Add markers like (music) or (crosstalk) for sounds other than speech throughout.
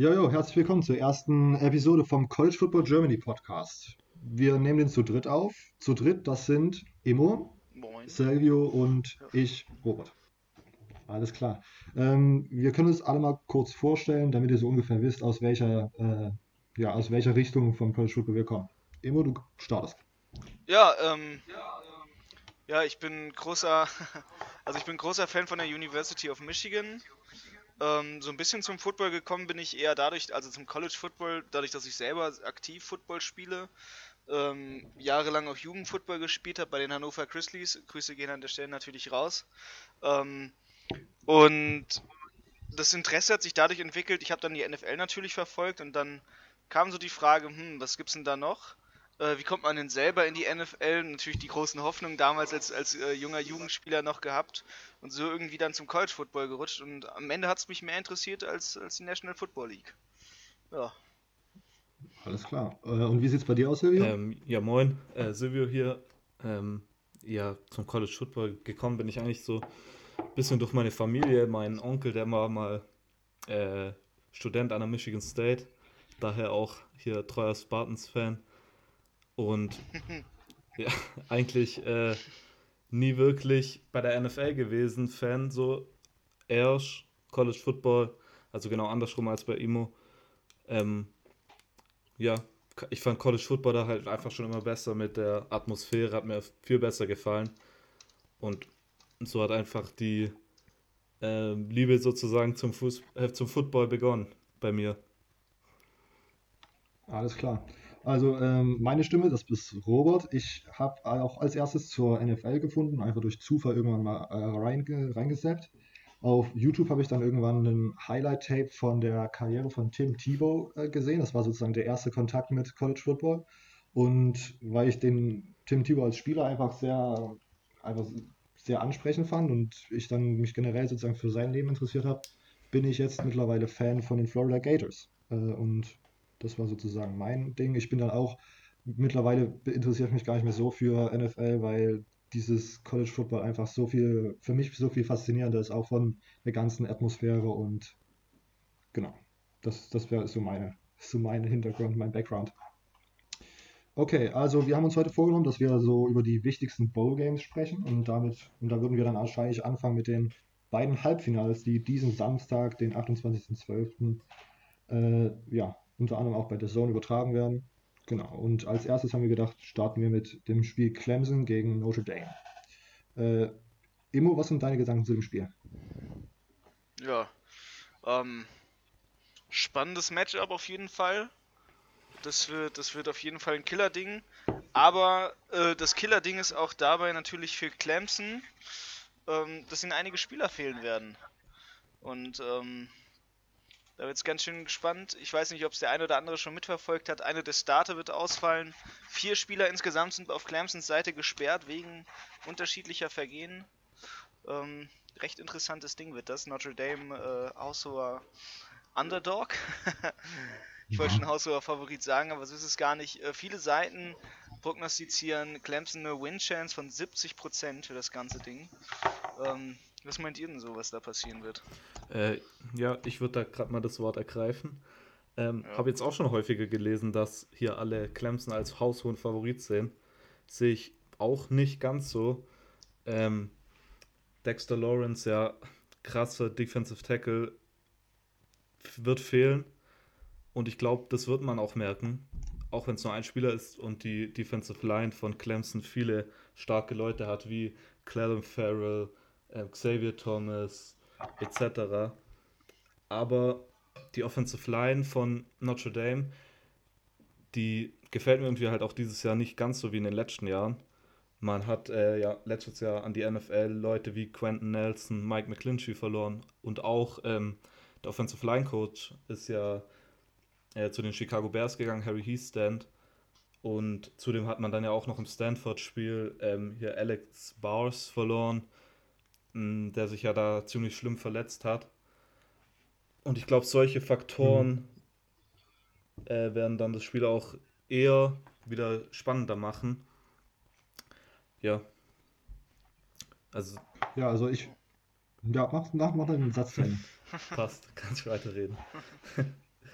Jojo, herzlich willkommen zur ersten Episode vom College Football Germany Podcast. Wir nehmen den zu dritt auf. Zu dritt, das sind Emo, Moin. Und ich, Robert. Alles klar. Ähm, wir können uns alle mal kurz vorstellen, damit ihr so ungefähr wisst, aus welcher, äh, ja, aus welcher Richtung vom College Football wir kommen. Emo, du startest. Ja, ähm, ja, ich bin großer, (laughs) also ich bin großer Fan von der University of Michigan. Ähm, so ein bisschen zum Football gekommen bin ich eher dadurch, also zum College Football, dadurch, dass ich selber aktiv Football spiele. Ähm, jahrelang auch Jugendfootball gespielt habe bei den Hannover Grizzlies. Grüße gehen an der Stelle natürlich raus. Ähm, und das Interesse hat sich dadurch entwickelt. Ich habe dann die NFL natürlich verfolgt und dann kam so die Frage, hm, was gibt's denn da noch? Äh, wie kommt man denn selber in die NFL? Natürlich die großen Hoffnungen damals als, als äh, junger Jugendspieler noch gehabt und so irgendwie dann zum College Football gerutscht und am Ende hat es mich mehr interessiert als, als die National Football League. Ja. Alles klar. Äh, und wie sieht es bei dir aus, Silvio? Ähm, ja, moin, äh, Silvio hier. Ähm, ja, zum College Football gekommen bin ich eigentlich so ein bisschen durch meine Familie. Mein Onkel, der war mal äh, Student an der Michigan State, daher auch hier treuer Spartans-Fan. Und (laughs) ja, (laughs) eigentlich äh, nie wirklich bei der NFL gewesen, Fan, so erst College Football, also genau andersrum als bei Imo. Ähm, ja, ich fand College Football da halt einfach schon immer besser mit der Atmosphäre, hat mir viel besser gefallen. Und so hat einfach die äh, Liebe sozusagen zum, Fuß äh, zum Football begonnen bei mir. Alles klar. Also ähm, meine Stimme, das ist Robert. Ich habe auch als erstes zur NFL gefunden, einfach durch Zufall irgendwann mal äh, reinge reingesappt. Auf YouTube habe ich dann irgendwann ein Highlight-Tape von der Karriere von Tim Tebow äh, gesehen. Das war sozusagen der erste Kontakt mit College Football. Und weil ich den Tim Tebow als Spieler einfach sehr, einfach sehr ansprechend fand und ich dann mich generell sozusagen für sein Leben interessiert habe, bin ich jetzt mittlerweile Fan von den Florida Gators. Äh, und das war sozusagen mein Ding. Ich bin dann auch, mittlerweile interessiere ich mich gar nicht mehr so für NFL, weil dieses College Football einfach so viel, für mich so viel faszinierender ist, auch von der ganzen Atmosphäre und genau, das, das wäre so meine, so mein Hintergrund, mein Background. Okay, also wir haben uns heute vorgenommen, dass wir so über die wichtigsten Bowl Games sprechen und damit, und da würden wir dann wahrscheinlich anfangen mit den beiden Halbfinals, die diesen Samstag, den 28.12., äh, ja, unter anderem auch bei der Zone übertragen werden. Genau, und als erstes haben wir gedacht, starten wir mit dem Spiel Clemson gegen Notre Dame. Äh, Immo, was sind deine Gedanken zu dem Spiel? Ja, ähm, spannendes Matchup auf jeden Fall. Das wird, das wird auf jeden Fall ein Killer-Ding. Aber äh, das Killer-Ding ist auch dabei natürlich für Clemson, ähm, dass ihnen einige Spieler fehlen werden. Und ähm, da wird es ganz schön gespannt. Ich weiß nicht, ob es der eine oder andere schon mitverfolgt hat. Eine der Starter wird ausfallen. Vier Spieler insgesamt sind auf Clemsons Seite gesperrt wegen unterschiedlicher Vergehen. Ähm, recht interessantes Ding wird das. Notre Dame äh, Haushoher Underdog. (laughs) ich wollte schon Haushoher Favorit sagen, aber so ist es gar nicht. Äh, viele Seiten prognostizieren Clemson eine Win-Chance von 70% für das ganze Ding. Ähm, was meint ihr denn so, was da passieren wird? Äh, ja, ich würde da gerade mal das Wort ergreifen. Ähm, Ja. Habe jetzt auch schon häufiger gelesen, dass hier alle Clemson als haushohen Favorit sehen. Sehe ich auch nicht ganz so. Ähm, Dexter Lawrence, ja, krasser Defensive Tackle, wird fehlen. Und ich glaube, das wird man auch merken. Auch wenn es nur ein Spieler ist und die Defensive Line von Clemson viele starke Leute hat, wie Clellan Farrell, äh, Xavier Thomas, etc. Aber die Offensive Line von Notre Dame, die gefällt mir irgendwie halt auch dieses Jahr nicht ganz so wie in den letzten Jahren. Man hat äh, ja letztes Jahr an die NFL Leute wie Quentin Nelson, Mike McClinchy verloren und auch ähm, der Offensive Line Coach ist ja äh, zu den Chicago Bears gegangen, Harry Heastand. Und zudem hat man dann ja auch noch im Stanford-Spiel ähm, hier Alex Bowers verloren, der sich ja da ziemlich schlimm verletzt hat. Und ich glaube, solche Faktoren äh, werden dann das Spiel auch eher wieder spannender machen. Ja. Also Ja, also ich. Ja, mach, mach, mach den Satz Ende. (laughs) passt, kannst du weiterreden.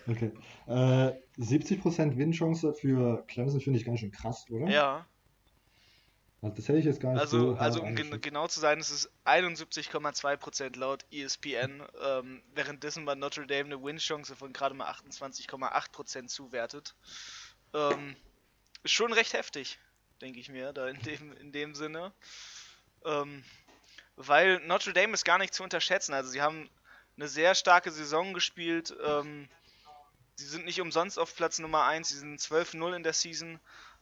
Okay. Äh, 70% Win-Chance für Clemson finde ich ganz schön krass, oder? Ja. Also das hätte ich jetzt gar nicht Also, so also um gen genau zu sein, ist es 71,2% laut ESPN, ähm, währenddessen bei Notre Dame eine Win-Chance von gerade mal 28,8% zuwertet. Ähm, ist schon recht heftig, denke ich mir, da in dem, in dem Sinne. Ähm, weil Notre Dame ist gar nicht zu unterschätzen. Also sie haben eine sehr starke Saison gespielt. Ähm, sie sind nicht umsonst auf Platz Nummer 1, sie sind 12-0 in der Season.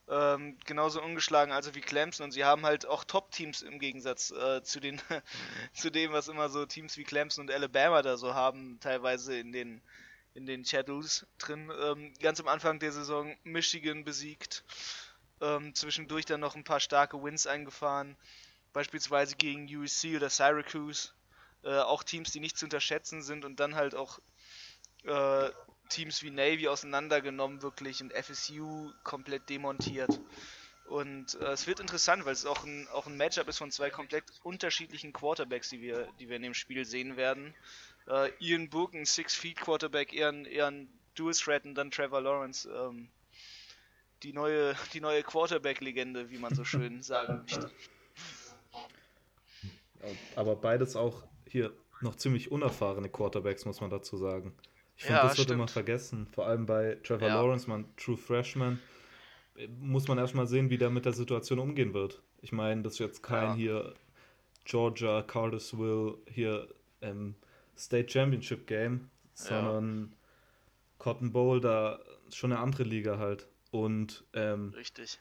Ähm, genauso ungeschlagen also wie Clemson und sie haben halt auch Top-Teams im Gegensatz äh, zu den (laughs) zu dem, was immer so Teams wie Clemson und Alabama da so haben, teilweise in den in den Shadows drin. Ähm, ganz am Anfang der Saison Michigan besiegt, ähm, zwischendurch dann noch ein paar starke Wins eingefahren, beispielsweise gegen USC oder Syracuse. Äh, auch Teams, die nicht zu unterschätzen sind und dann halt auch äh, Teams wie Navy auseinandergenommen wirklich und FSU komplett demontiert. Und äh, es wird interessant, weil es auch ein, auch ein Matchup ist von zwei komplett unterschiedlichen Quarterbacks, die wir, die wir in dem Spiel sehen werden. Äh, Ian Book, ein Six-Feet-Quarterback, eher ein, eher ein Dual-Threat und dann Trevor Lawrence. Ähm, die neue, die neue Quarterback-Legende, wie man so schön (laughs) sagen möchte. Aber beides auch hier noch ziemlich unerfahrene Quarterbacks, muss man dazu sagen. Ich finde, Ja, das wird immer vergessen. Vor allem bei Trevor Ja. Lawrence, man True Freshman, äh, muss man erstmal sehen, wie der mit der Situation umgehen wird. Ich meine, das ist jetzt kein Ja. hier Georgia, Cartersville, hier ähm, State Championship Game, sondern Cotton Bowl, da ist schon eine andere Liga halt. Und ähm, Richtig.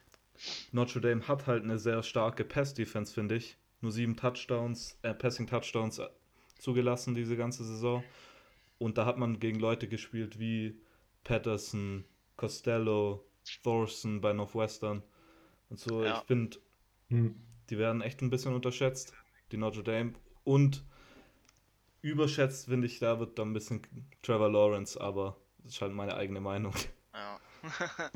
Notre Dame hat halt eine sehr starke Pass-Defense, finde ich. Nur sieben Touchdowns, äh, Passing-Touchdowns äh, zugelassen diese ganze Saison. Und da hat man gegen Leute gespielt wie Patterson, Costello, Thorson bei Northwestern. Und so, Ja. ich finde, Hm. die werden echt ein bisschen unterschätzt, die Notre Dame. Und überschätzt, finde ich, da wird dann ein bisschen Trevor Lawrence, aber das ist halt meine eigene Meinung. Ja. (laughs)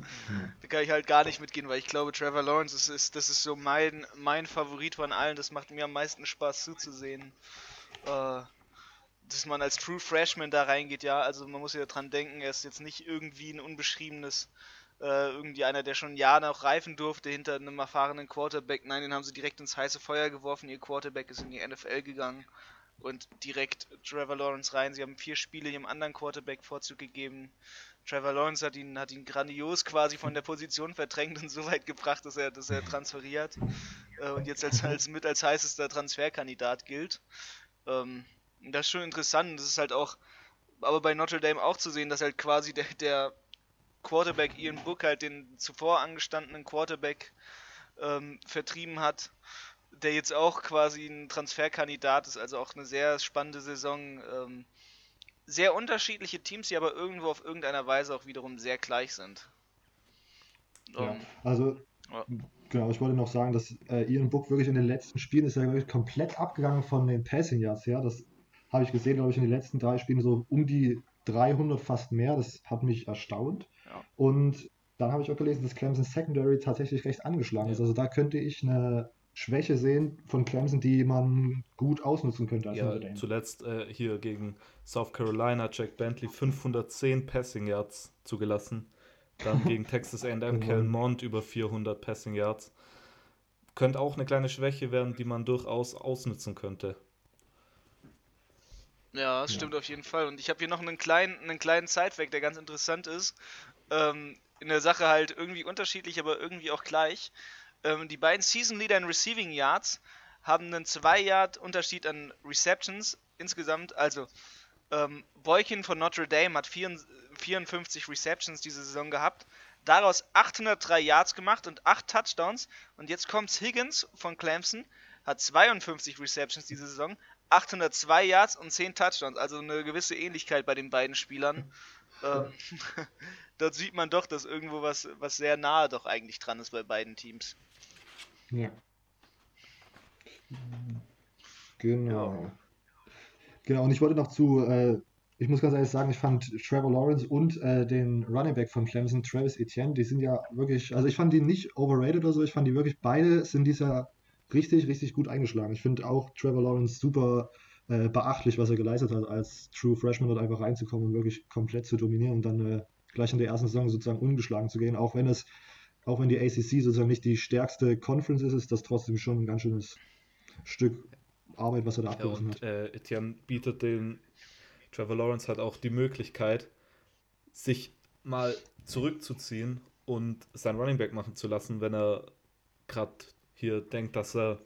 da kann ich halt gar nicht mitgehen, weil ich glaube, Trevor Lawrence ist, ist das ist so mein, mein Favorit von allen. Das macht mir am meisten Spaß zuzusehen. Äh, dass man als True Freshman da reingeht, ja, also man muss ja dran denken, er ist jetzt nicht irgendwie ein unbeschriebenes, äh, irgendwie einer, der schon ein Jahr noch reifen durfte hinter einem erfahrenen Quarterback. Nein, den haben sie direkt ins heiße Feuer geworfen. Ihr Quarterback ist in die NFL gegangen und direkt Trevor Lawrence rein. Sie haben vier Spiele ihrem anderen Quarterback Vorzug gegeben. Trevor Lawrence hat ihn, hat ihn grandios quasi von der Position verdrängt und so weit gebracht, dass er, dass er transferiert äh, und jetzt als, als mit als heißester Transferkandidat gilt. Ähm, das ist schon interessant. Das ist halt auch, aber bei Notre Dame auch zu sehen, dass halt quasi der, der Quarterback Ian Book halt den zuvor angestandenen Quarterback ähm, vertrieben hat, der jetzt auch quasi ein Transferkandidat ist, also auch eine sehr spannende Saison. Ähm, sehr unterschiedliche Teams, die aber irgendwo auf irgendeiner Weise auch wiederum sehr gleich sind. Ja, Ähm, also, Ja. genau, ich wollte noch sagen, dass äh, Ian Book wirklich in den letzten Spielen ist er wirklich komplett abgegangen von den Passing Yards her. Das habe ich gesehen, glaube ich, in den letzten drei Spielen so um die 300 fast mehr. Das hat mich erstaunt. Ja. Und dann habe ich auch gelesen, dass Clemson Secondary tatsächlich recht angeschlagen ist. Also da könnte ich eine Schwäche sehen von Clemson, die man gut ausnutzen könnte Ja, zuletzt äh, hier gegen South Carolina, Jack Bentley 510 Passing Yards zugelassen. Dann gegen (laughs) Texas A&M, Oh Kellen Mond über 400 Passing Yards. Könnte auch eine kleine Schwäche werden, die man durchaus ausnutzen könnte. Ja, das stimmt auf jeden Fall. Und ich habe hier noch einen kleinen, einen kleinen Sidefact, der ganz interessant ist. Ähm, in der Sache halt irgendwie unterschiedlich, aber irgendwie auch gleich. Ähm, die beiden Season Leader in Receiving Yards haben einen 2-Yard-Unterschied an Receptions insgesamt. Also, ähm, Boykin von Notre Dame hat 4, 54 Receptions diese Saison gehabt. Daraus 803 Yards gemacht und 8 Touchdowns. Und jetzt kommt Higgins von Clemson, hat 52 Receptions diese Saison, 802 Yards und 10 Touchdowns. Also eine gewisse Ähnlichkeit bei den beiden Spielern. Ähm, (laughs) dort sieht man doch, dass irgendwo was, was sehr nahe doch eigentlich dran ist bei beiden Teams. Ja. Genau. Genau, und ich wollte noch zu, äh, ich muss ganz ehrlich sagen, ich fand Trevor Lawrence und äh, den Running Back von Clemson, Travis Etienne, die sind ja wirklich, also ich fand die nicht overrated oder so, ich fand die wirklich, beide sind dieser richtig, richtig gut eingeschlagen. Ich finde auch Trevor Lawrence super äh, beachtlich, was er geleistet hat, als True Freshman dort einfach reinzukommen und wirklich komplett zu dominieren und dann äh, gleich in der ersten Saison sozusagen ungeschlagen zu gehen, auch wenn es, auch wenn die ACC sozusagen nicht die stärkste Conference ist, ist das trotzdem schon ein ganz schönes Stück Arbeit, was er da abgerissen ja, hat. Äh, Etienne bietet den Trevor Lawrence halt auch die Möglichkeit, sich mal zurückzuziehen und sein Running Back machen zu lassen, wenn er gerade hier denkt, dass er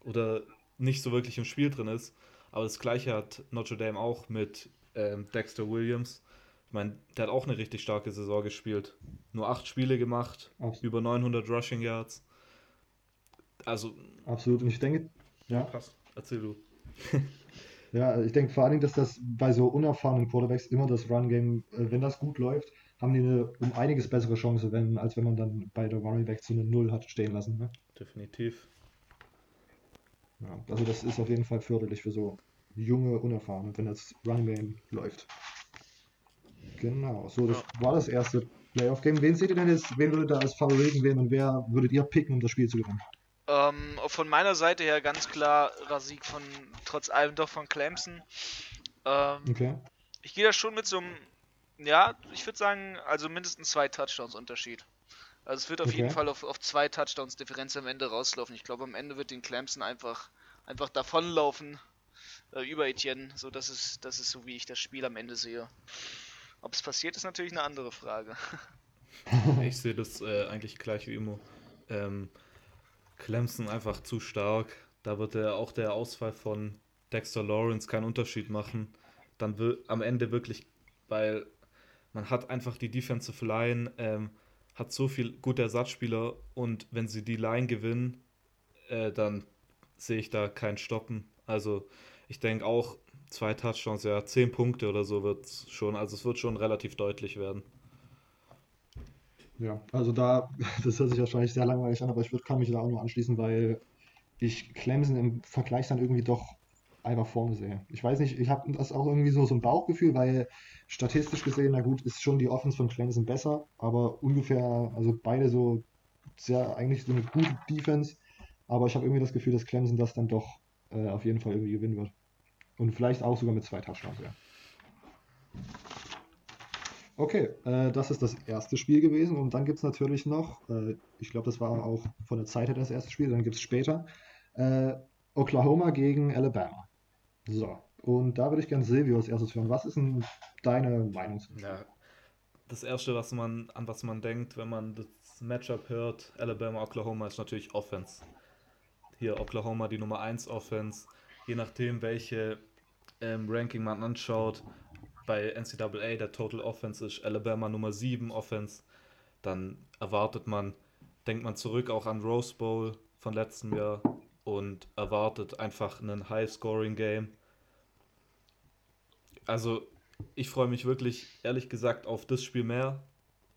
oder nicht so wirklich im Spiel drin ist. Aber das gleiche hat Notre Dame auch mit ähm, Dexter Williams. Ich meine, der hat auch eine richtig starke Saison gespielt. Nur acht Spiele gemacht, Absolut. über 900 Rushing Yards. Also. Absolut. Und ich denke, ja. Passt. Erzähl du. (laughs) ja, ich denke vor allen Dingen, dass das bei so unerfahrenen Quarterbacks immer das Run-Game, äh, wenn das gut läuft, haben die eine um einiges bessere Chance, wenn, als wenn man dann bei der Running Back zu einer Null hat stehen lassen. Ne? Definitiv. Ja, also das ist auf jeden Fall förderlich für so junge, unerfahrene, wenn das Running Game läuft. Genau, so das ja. war das erste Playoff-Game. Wen seht ihr denn jetzt, wen würdet ihr als Favoriten wählen und wer würdet ihr picken, um das Spiel zu gewinnen? Ähm, von meiner Seite her ganz klar Rasik von trotz allem doch von Clemson. Ähm, okay. Ich gehe da schon mit so einem, ja, ich würde sagen, also mindestens zwei Touchdowns Unterschied. Also es wird auf okay. jeden Fall auf, auf zwei Touchdowns Differenz am Ende rauslaufen. Ich glaube, am Ende wird den Clemson einfach, einfach davonlaufen äh, über Etienne. So, das ist, das ist so, wie ich das Spiel am Ende sehe. Ob es passiert, ist natürlich eine andere Frage. (laughs) ich sehe das äh, eigentlich gleich wie immer. Ähm, Clemson einfach zu stark. Da wird der, auch der Ausfall von Dexter Lawrence keinen Unterschied machen. Dann will am Ende wirklich, weil man hat einfach die Defensive Line, ähm, hat so viel gute Ersatzspieler und wenn sie die Line gewinnen, äh, dann sehe ich da kein Stoppen. Also ich denke auch zwei Touchdowns, ja, zehn Punkte oder so wird es schon. Also es wird schon relativ deutlich werden. Ja, also da, (laughs) das hört sich wahrscheinlich sehr langweilig an, aber ich würd, kann mich da auch nur anschließen, weil ich Clemson im Vergleich dann irgendwie doch einfach vorne sehe. Ich weiß nicht, ich habe das auch irgendwie so, so ein Bauchgefühl, weil statistisch gesehen, na gut, ist schon die Offense von Clemson besser, aber ungefähr, also beide so sehr, eigentlich so eine gute Defense, aber ich habe irgendwie das Gefühl, dass Clemson das dann doch äh, auf jeden Fall irgendwie gewinnen wird. Und vielleicht auch sogar mit zwei Touchdowns, ja. Okay, äh, das ist das erste Spiel gewesen und dann gibt es natürlich noch, äh, ich glaube, das war auch von der Zeit her das erste Spiel, dann gibt es später äh, Oklahoma gegen Alabama. So, und da würde ich gerne Silvio als erstes hören. Was ist denn deine Meinung ja, Das erste, was man, an was man denkt, wenn man das Matchup hört, Alabama-Oklahoma, ist natürlich Offense. Hier Oklahoma die Nummer 1 Offense. Je nachdem, welche ähm, Ranking man anschaut, bei NCAA der Total Offense ist Alabama Nummer 7 Offense, dann erwartet man, denkt man zurück auch an Rose Bowl von letztem Jahr und erwartet einfach einen High-Scoring-Game. Also, ich freue mich wirklich, ehrlich gesagt, auf das Spiel mehr.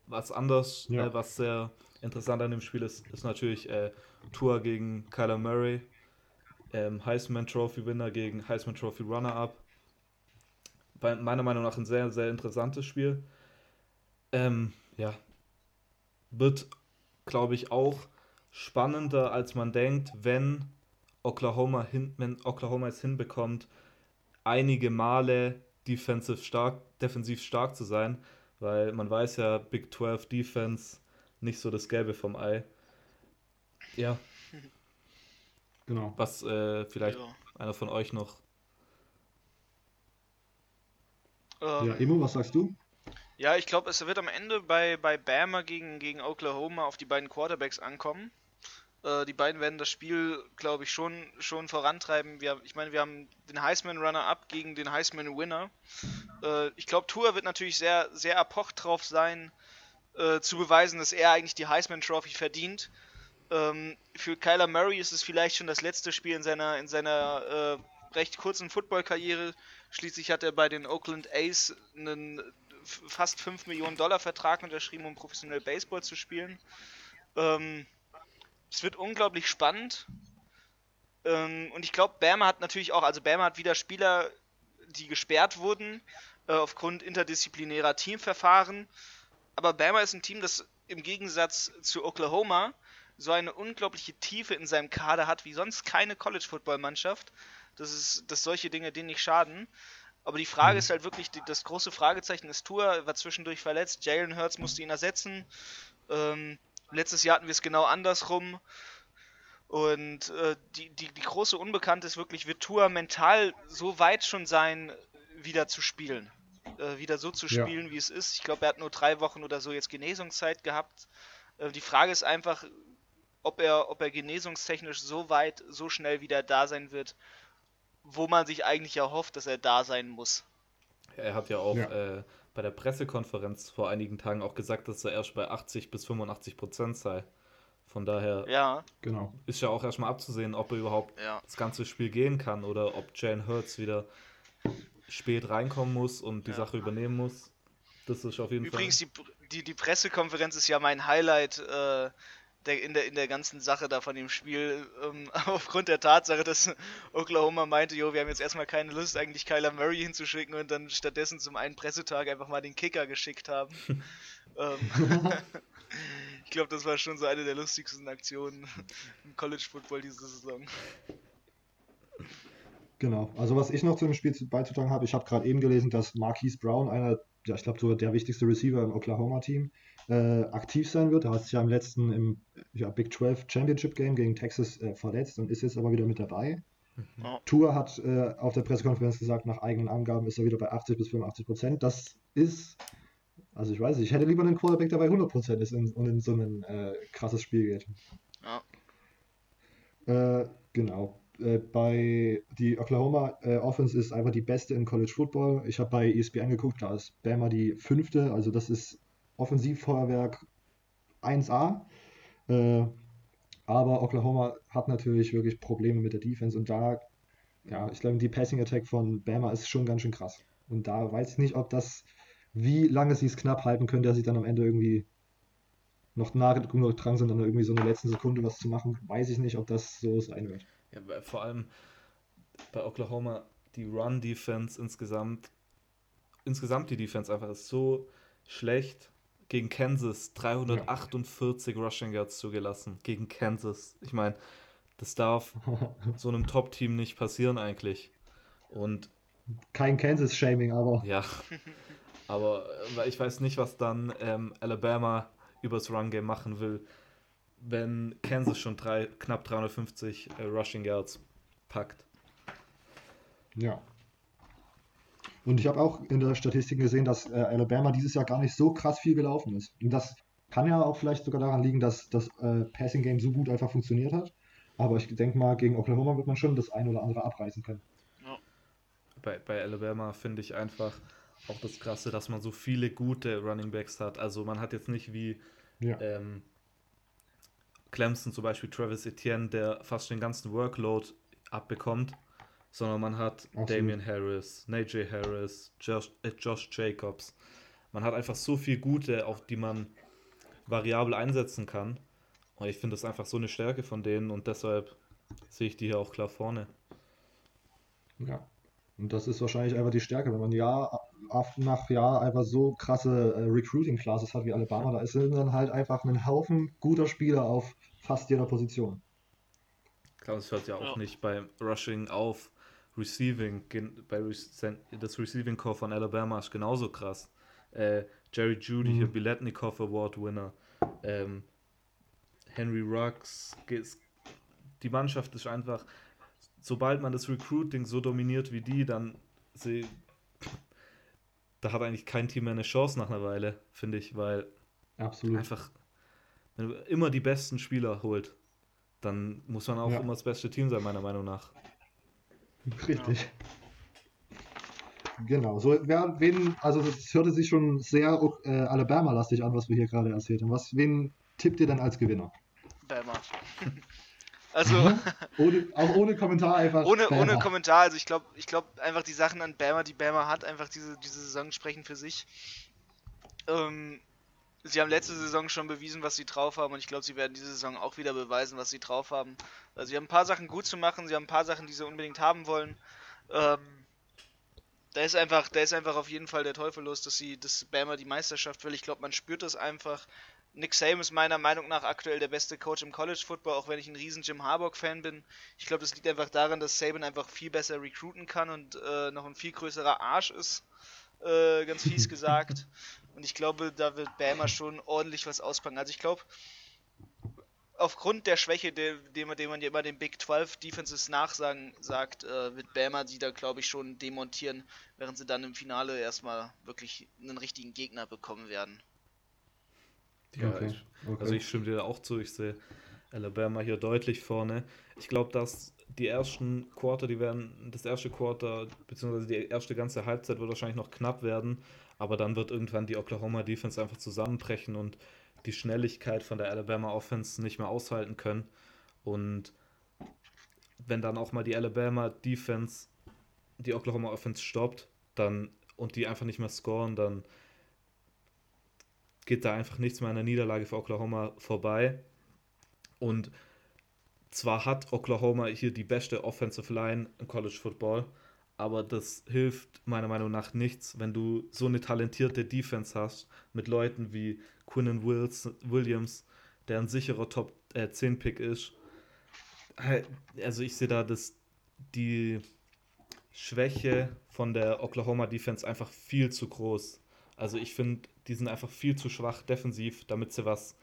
Was anders, ja. äh, was sehr interessant an dem Spiel ist, ist natürlich äh, Tour gegen Kyler Murray. Ähm, Heisman Trophy Winner gegen Heisman Trophy Runner-Up meiner Meinung nach ein sehr, sehr interessantes Spiel. Ähm, ja, wird, glaube ich, auch spannender, als man denkt, wenn Oklahoma, hin, wenn Oklahoma es hinbekommt, einige Male defensive stark, defensiv stark zu sein, weil man weiß ja, Big 12 Defense nicht so das Gelbe vom Ei. Ja. (laughs) Genau. Was äh, vielleicht ja. einer von euch noch Ähm, ja, Emo, was sagst du? Ja, ich glaube, es wird am Ende bei, bei Bama gegen, gegen Oklahoma auf die beiden Quarterbacks ankommen. Äh, die beiden werden das Spiel, glaube ich, schon, schon vorantreiben. Wir, ich meine, wir haben den Heisman Runner-Up gegen den Heisman Winner. Äh, ich glaube, Tour wird natürlich sehr, sehr erpocht drauf sein, äh, zu beweisen, dass er eigentlich die Heisman Trophy verdient. Ähm, für Kyler Murray ist es vielleicht schon das letzte Spiel in seiner, in seiner äh, recht kurzen Football-Karriere. Schließlich hat er bei den Oakland A's einen fast 5 Millionen Dollar Vertrag unterschrieben, um professionell Baseball zu spielen. Ähm, es wird unglaublich spannend. Ähm, und ich glaube, Bama hat natürlich auch, also Bama hat wieder Spieler, die gesperrt wurden äh, aufgrund interdisziplinärer Teamverfahren. Aber Bama ist ein Team, das im Gegensatz zu Oklahoma so eine unglaubliche Tiefe in seinem Kader hat wie sonst keine College-Football-Mannschaft. Das ist, dass solche Dinge denen nicht schaden. Aber die Frage mhm. ist halt wirklich, die, das große Fragezeichen ist Tour, war zwischendurch verletzt, Jalen Hurts musste ihn ersetzen. Ähm, letztes Jahr hatten wir es genau andersrum. Und äh, die, die, die große Unbekannte ist wirklich, wird Tour mental so weit schon sein, wieder zu spielen? Äh, wieder so zu spielen, ja. wie es ist. Ich glaube, er hat nur drei Wochen oder so jetzt Genesungszeit gehabt. Äh, die Frage ist einfach, ob er, ob er genesungstechnisch so weit, so schnell wieder da sein wird, wo man sich eigentlich erhofft, dass er da sein muss. Er hat ja auch ja. Äh, bei der Pressekonferenz vor einigen Tagen auch gesagt, dass er erst bei 80 bis 85 Prozent sei. Von daher ja. genau. ist ja auch erstmal abzusehen, ob er überhaupt ja. das ganze Spiel gehen kann oder ob Jane Hurts wieder spät reinkommen muss und die ja. Sache übernehmen muss. Das ist auf jeden Übrigens, Fall. Übrigens, die, die, die Pressekonferenz ist ja mein Highlight äh, der, in, der, in der ganzen Sache da von dem Spiel. Ähm, (laughs) aufgrund der Tatsache, dass Oklahoma meinte, jo, wir haben jetzt erstmal keine Lust, eigentlich Kyler Murray hinzuschicken und dann stattdessen zum einen Pressetag einfach mal den Kicker geschickt haben. (laughs) ähm, (laughs) ich glaube, das war schon so eine der lustigsten Aktionen im College Football diese Saison. Genau. Also was ich noch zu dem Spiel beizutragen habe, ich habe gerade eben gelesen, dass Marquise Brown, einer, ja, ich glaube sogar der wichtigste Receiver im Oklahoma-Team, äh, aktiv sein wird. Er hat sich ja im letzten im ja, Big 12 Championship Game gegen Texas äh, verletzt und ist jetzt aber wieder mit dabei. Mhm. Tour hat äh, auf der Pressekonferenz gesagt, nach eigenen Angaben ist er wieder bei 80 bis 85 Prozent. Das ist, also ich weiß nicht, ich hätte lieber einen Quarterback, der bei 100 Prozent ist und in, so ein äh, krasses Spiel geht. Ja. Äh, genau. Äh, bei die Oklahoma äh, Offense ist einfach die beste in College Football. Ich habe bei ESPN geguckt, da ist Bama die fünfte, also das ist Offensivfeuerwerk 1A. Äh, aber Oklahoma hat natürlich wirklich Probleme mit der Defense und da, ja, ich glaube, die Passing Attack von Bama ist schon ganz schön krass. Und da weiß ich nicht, ob das, wie lange sie es knapp halten können, dass sie dann am Ende irgendwie noch nah genug dran sind, dann irgendwie so eine letzte Sekunde was zu machen, weiß ich nicht, ob das so sein wird. Ja, vor allem bei Oklahoma die Run-Defense insgesamt, insgesamt die Defense einfach ist so schlecht. Gegen Kansas 348 ja. Rushing Yards zugelassen. Gegen Kansas. Ich meine, das darf (laughs) so einem Top-Team nicht passieren eigentlich. Und kein Kansas-Shaming, aber. Ja. Aber äh, ich weiß nicht, was dann ähm, Alabama übers Run-Game machen will wenn Kansas schon drei, knapp 350 äh, Rushing Yards packt. Ja. Und ich habe auch in der Statistik gesehen, dass äh, Alabama dieses Jahr gar nicht so krass viel gelaufen ist. Und das kann ja auch vielleicht sogar daran liegen, dass das äh, Passing Game so gut einfach funktioniert hat. Aber ich denke mal, gegen Oklahoma wird man schon das ein oder andere abreißen können. Ja. Bei, bei Alabama finde ich einfach auch das Krasse, dass man so viele gute Running Backs hat. Also man hat jetzt nicht wie ja. ähm, Clemson zum Beispiel Travis Etienne, der fast den ganzen Workload abbekommt, sondern man hat Absolut. Damian Harris, Najee Harris, Josh, äh, Josh Jacobs. Man hat einfach so viel Gute, auf die man variabel einsetzen kann. Und ich finde das einfach so eine Stärke von denen und deshalb sehe ich die hier auch klar vorne. Ja. Und das ist wahrscheinlich einfach die Stärke, wenn man Jahr nach Jahr einfach so krasse äh, Recruiting-Classes hat wie Alabama. Da ist dann halt einfach ein Haufen guter Spieler auf fast jeder Position. Ich glaube, es hört ja auch ja. nicht beim Rushing auf. Receiving, bei das Receiving Core von Alabama ist genauso krass. Äh, Jerry Judy, mhm. hier Biletnikoff Award Winner. Ähm, Henry Ruggs. Die Mannschaft ist einfach, sobald man das Recruiting so dominiert wie die, dann sie, da hat eigentlich kein Team mehr eine Chance nach einer Weile, finde ich, weil Absolut. einfach wenn du immer die besten Spieler holt, dann muss man auch ja. immer das beste Team sein, meiner Meinung nach. Richtig. Ja. Genau, so wer, wen, also es hörte sich schon sehr äh, Alabama-lastig an, was wir hier gerade erzählt haben. Was, wen tippt ihr denn als Gewinner? Bama. (laughs) also. ohne, auch ohne Kommentar einfach. Ohne, ohne Kommentar, also ich glaube ich glaub einfach die Sachen an Bama, die Bama hat, einfach diese, diese Saison sprechen für sich. Ähm, sie haben letzte Saison schon bewiesen, was sie drauf haben und ich glaube, sie werden diese Saison auch wieder beweisen, was sie drauf haben. Also sie haben ein paar Sachen gut zu machen, sie haben ein paar Sachen, die sie unbedingt haben wollen. Ähm, da ist einfach, da ist einfach auf jeden Fall der Teufel los, dass sie, dass Bama die Meisterschaft will. Ich glaube, man spürt das einfach. Nick Saban ist meiner Meinung nach aktuell der beste Coach im College Football, auch wenn ich ein riesen Jim Harbaugh Fan bin. Ich glaube, das liegt einfach daran, dass Saban einfach viel besser recruiten kann und äh, noch ein viel größerer Arsch ist, äh, ganz fies (laughs) gesagt. Und ich glaube, da wird Bama schon ordentlich was auspacken. Also ich glaube, aufgrund der Schwäche, dem, dem, man ja immer den Big 12 Defenses nachsagen sagt, äh, wird Bama die da, glaube ich, schon demontieren, während sie dann im Finale erstmal wirklich einen richtigen Gegner bekommen werden. Ja, okay. Ich, okay. also ich stimme dir da auch zu. Ich sehe Alabama hier deutlich vorne. Ich glaube, dass die ersten Quarter, die werden, das erste Quarter, beziehungsweise die erste ganze Halbzeit wird wahrscheinlich noch knapp werden, aber dann wird irgendwann die Oklahoma Defense einfach zusammenbrechen und die Schnelligkeit von der Alabama Offense nicht mehr aushalten können. Und wenn dann auch mal die Alabama Defense die Oklahoma Offense stoppt, dann und die einfach nicht mehr scoren, dann geht da einfach nichts mehr an der Niederlage für Oklahoma vorbei. Und zwar hat Oklahoma hier die beste Offensive Line im College Football, aber das hilft meiner Meinung nach nichts, wenn du so eine talentierte Defense hast mit Leuten wie Quinnen Williams, der ein sicherer Top äh, 10 Pick ist. Also ich sehe da das, die Schwäche von der Oklahoma Defense einfach viel zu groß. Also ich finde, die sind einfach viel zu schwach defensiv, damit sie was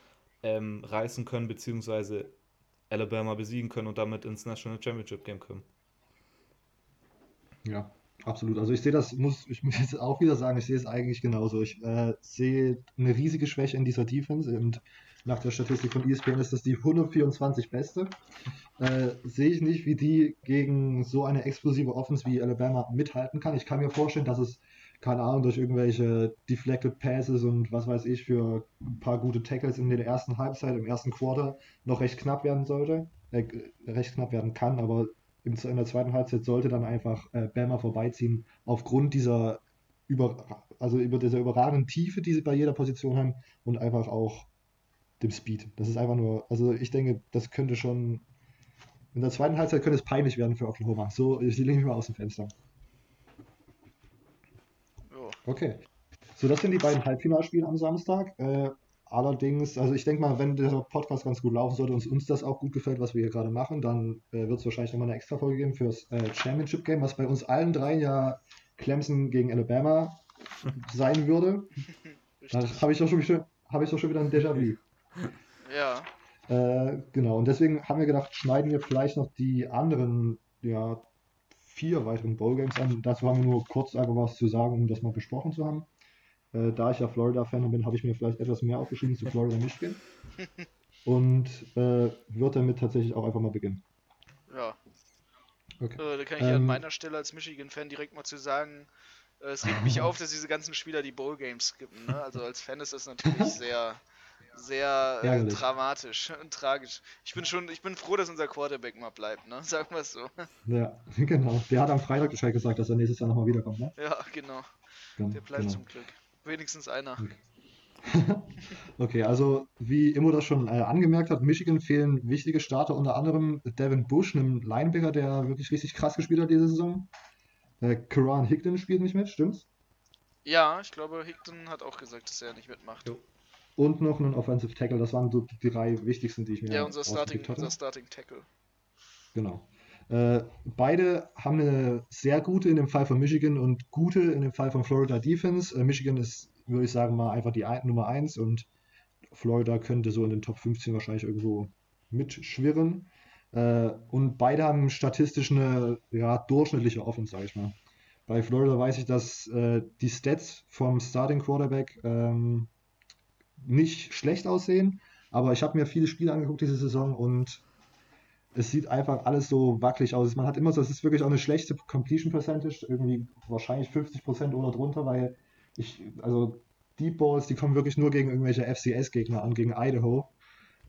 ähm, reißen können, beziehungsweise Alabama besiegen können und damit ins National Championship Game kommen. Ja, absolut. Also ich sehe das, muss, ich muss jetzt auch wieder sagen, ich sehe es eigentlich genauso. Ich äh, sehe eine riesige Schwäche in dieser Defense und nach der Statistik von ESPN ist das die 124 beste. Äh, sehe ich nicht, wie die gegen so eine explosive Offense wie Alabama mithalten kann. Ich kann mir vorstellen, dass es keine Ahnung, durch irgendwelche deflected Passes und was weiß ich für ein paar gute Tackles in der ersten Halbzeit, im ersten Quarter noch recht knapp werden sollte, äh, recht knapp werden kann, aber in der zweiten Halbzeit sollte dann einfach äh, Bama vorbeiziehen, aufgrund dieser über, also über dieser überragenden Tiefe, die sie bei jeder Position haben und einfach auch dem Speed. Das ist einfach nur, also ich denke, das könnte schon in der zweiten Halbzeit könnte es peinlich werden für Oklahoma. So, ich lege mich mal aus dem Fenster. Okay. So, das sind die beiden Halbfinalspiele am Samstag. Äh, allerdings, also ich denke mal, wenn der Podcast ganz gut laufen sollte und uns das auch gut gefällt, was wir hier gerade machen, dann äh, wird es wahrscheinlich nochmal eine extra Folge geben fürs äh, Championship Game, was bei uns allen drei ja Clemson gegen Alabama sein würde. (laughs) Da habe ich, doch schon, hab ich doch schon wieder ein Déjà-vu. Ja. Äh, genau, und deswegen haben wir gedacht, schneiden wir vielleicht noch die anderen ja, vier weiteren Bowl-Games an. Dazu haben wir nur kurz einfach was zu sagen, um das mal besprochen zu haben. Äh, da ich ja Florida-Fan bin, habe ich mir vielleicht etwas mehr aufgeschrieben zu Florida Michigan. (laughs) Und äh, wird damit tatsächlich auch einfach mal beginnen. Ja. Okay. Äh, da kann ich ähm, an meiner Stelle als Michigan-Fan direkt mal zu sagen, äh, es regt mich (laughs) auf, dass diese ganzen Spieler die Bowl-Games skippen. Ne? Also als Fan ist das natürlich (laughs) sehr sehr äh, dramatisch und tragisch. Ich bin schon, ich bin froh, dass unser Quarterback mal bleibt, ne? Sagen wir es so. Ja, genau. Der hat am Freitag Bescheid gesagt, dass er nächstes Jahr nochmal wiederkommt, ne? Ja, genau. genau Der bleibt genau. zum Glück. Wenigstens einer. Okay. (laughs) okay, also wie Immo das schon äh, angemerkt hat, Michigan fehlen wichtige Starter, unter anderem Devin Bush, einem Linebacker, der wirklich richtig krass gespielt hat diese Saison. Äh, Karan Higdon spielt nicht mit, stimmt's? Ja, ich glaube, Higdon hat auch gesagt, dass er nicht mitmacht. Jo und noch einen Offensive Tackle. Das waren so die drei wichtigsten, die ich mir Ja, unser Starting, unser Starting Tackle. Genau. Äh, beide haben eine sehr gute in dem Fall von Michigan und gute in dem Fall von Florida Defense. Äh, Michigan ist, würde ich sagen, mal einfach die Nummer 1 und Florida könnte so in den Top 15 wahrscheinlich irgendwo mitschwirren. Äh, und beide haben statistisch eine ja, durchschnittliche Offense, sage ich mal. Bei Florida weiß ich, dass äh, die Stats vom Starting Quarterback ähm, nicht schlecht aussehen, aber ich habe mir viele Spiele angeguckt diese Saison und es sieht einfach alles so wackelig aus. Man hat immer so, es ist wirklich auch eine schlechte Completion Percentage, irgendwie wahrscheinlich 50% oder drunter, weil ich, also Deep Balls, die kommen wirklich nur gegen irgendwelche FCS-Gegner an, gegen Idaho.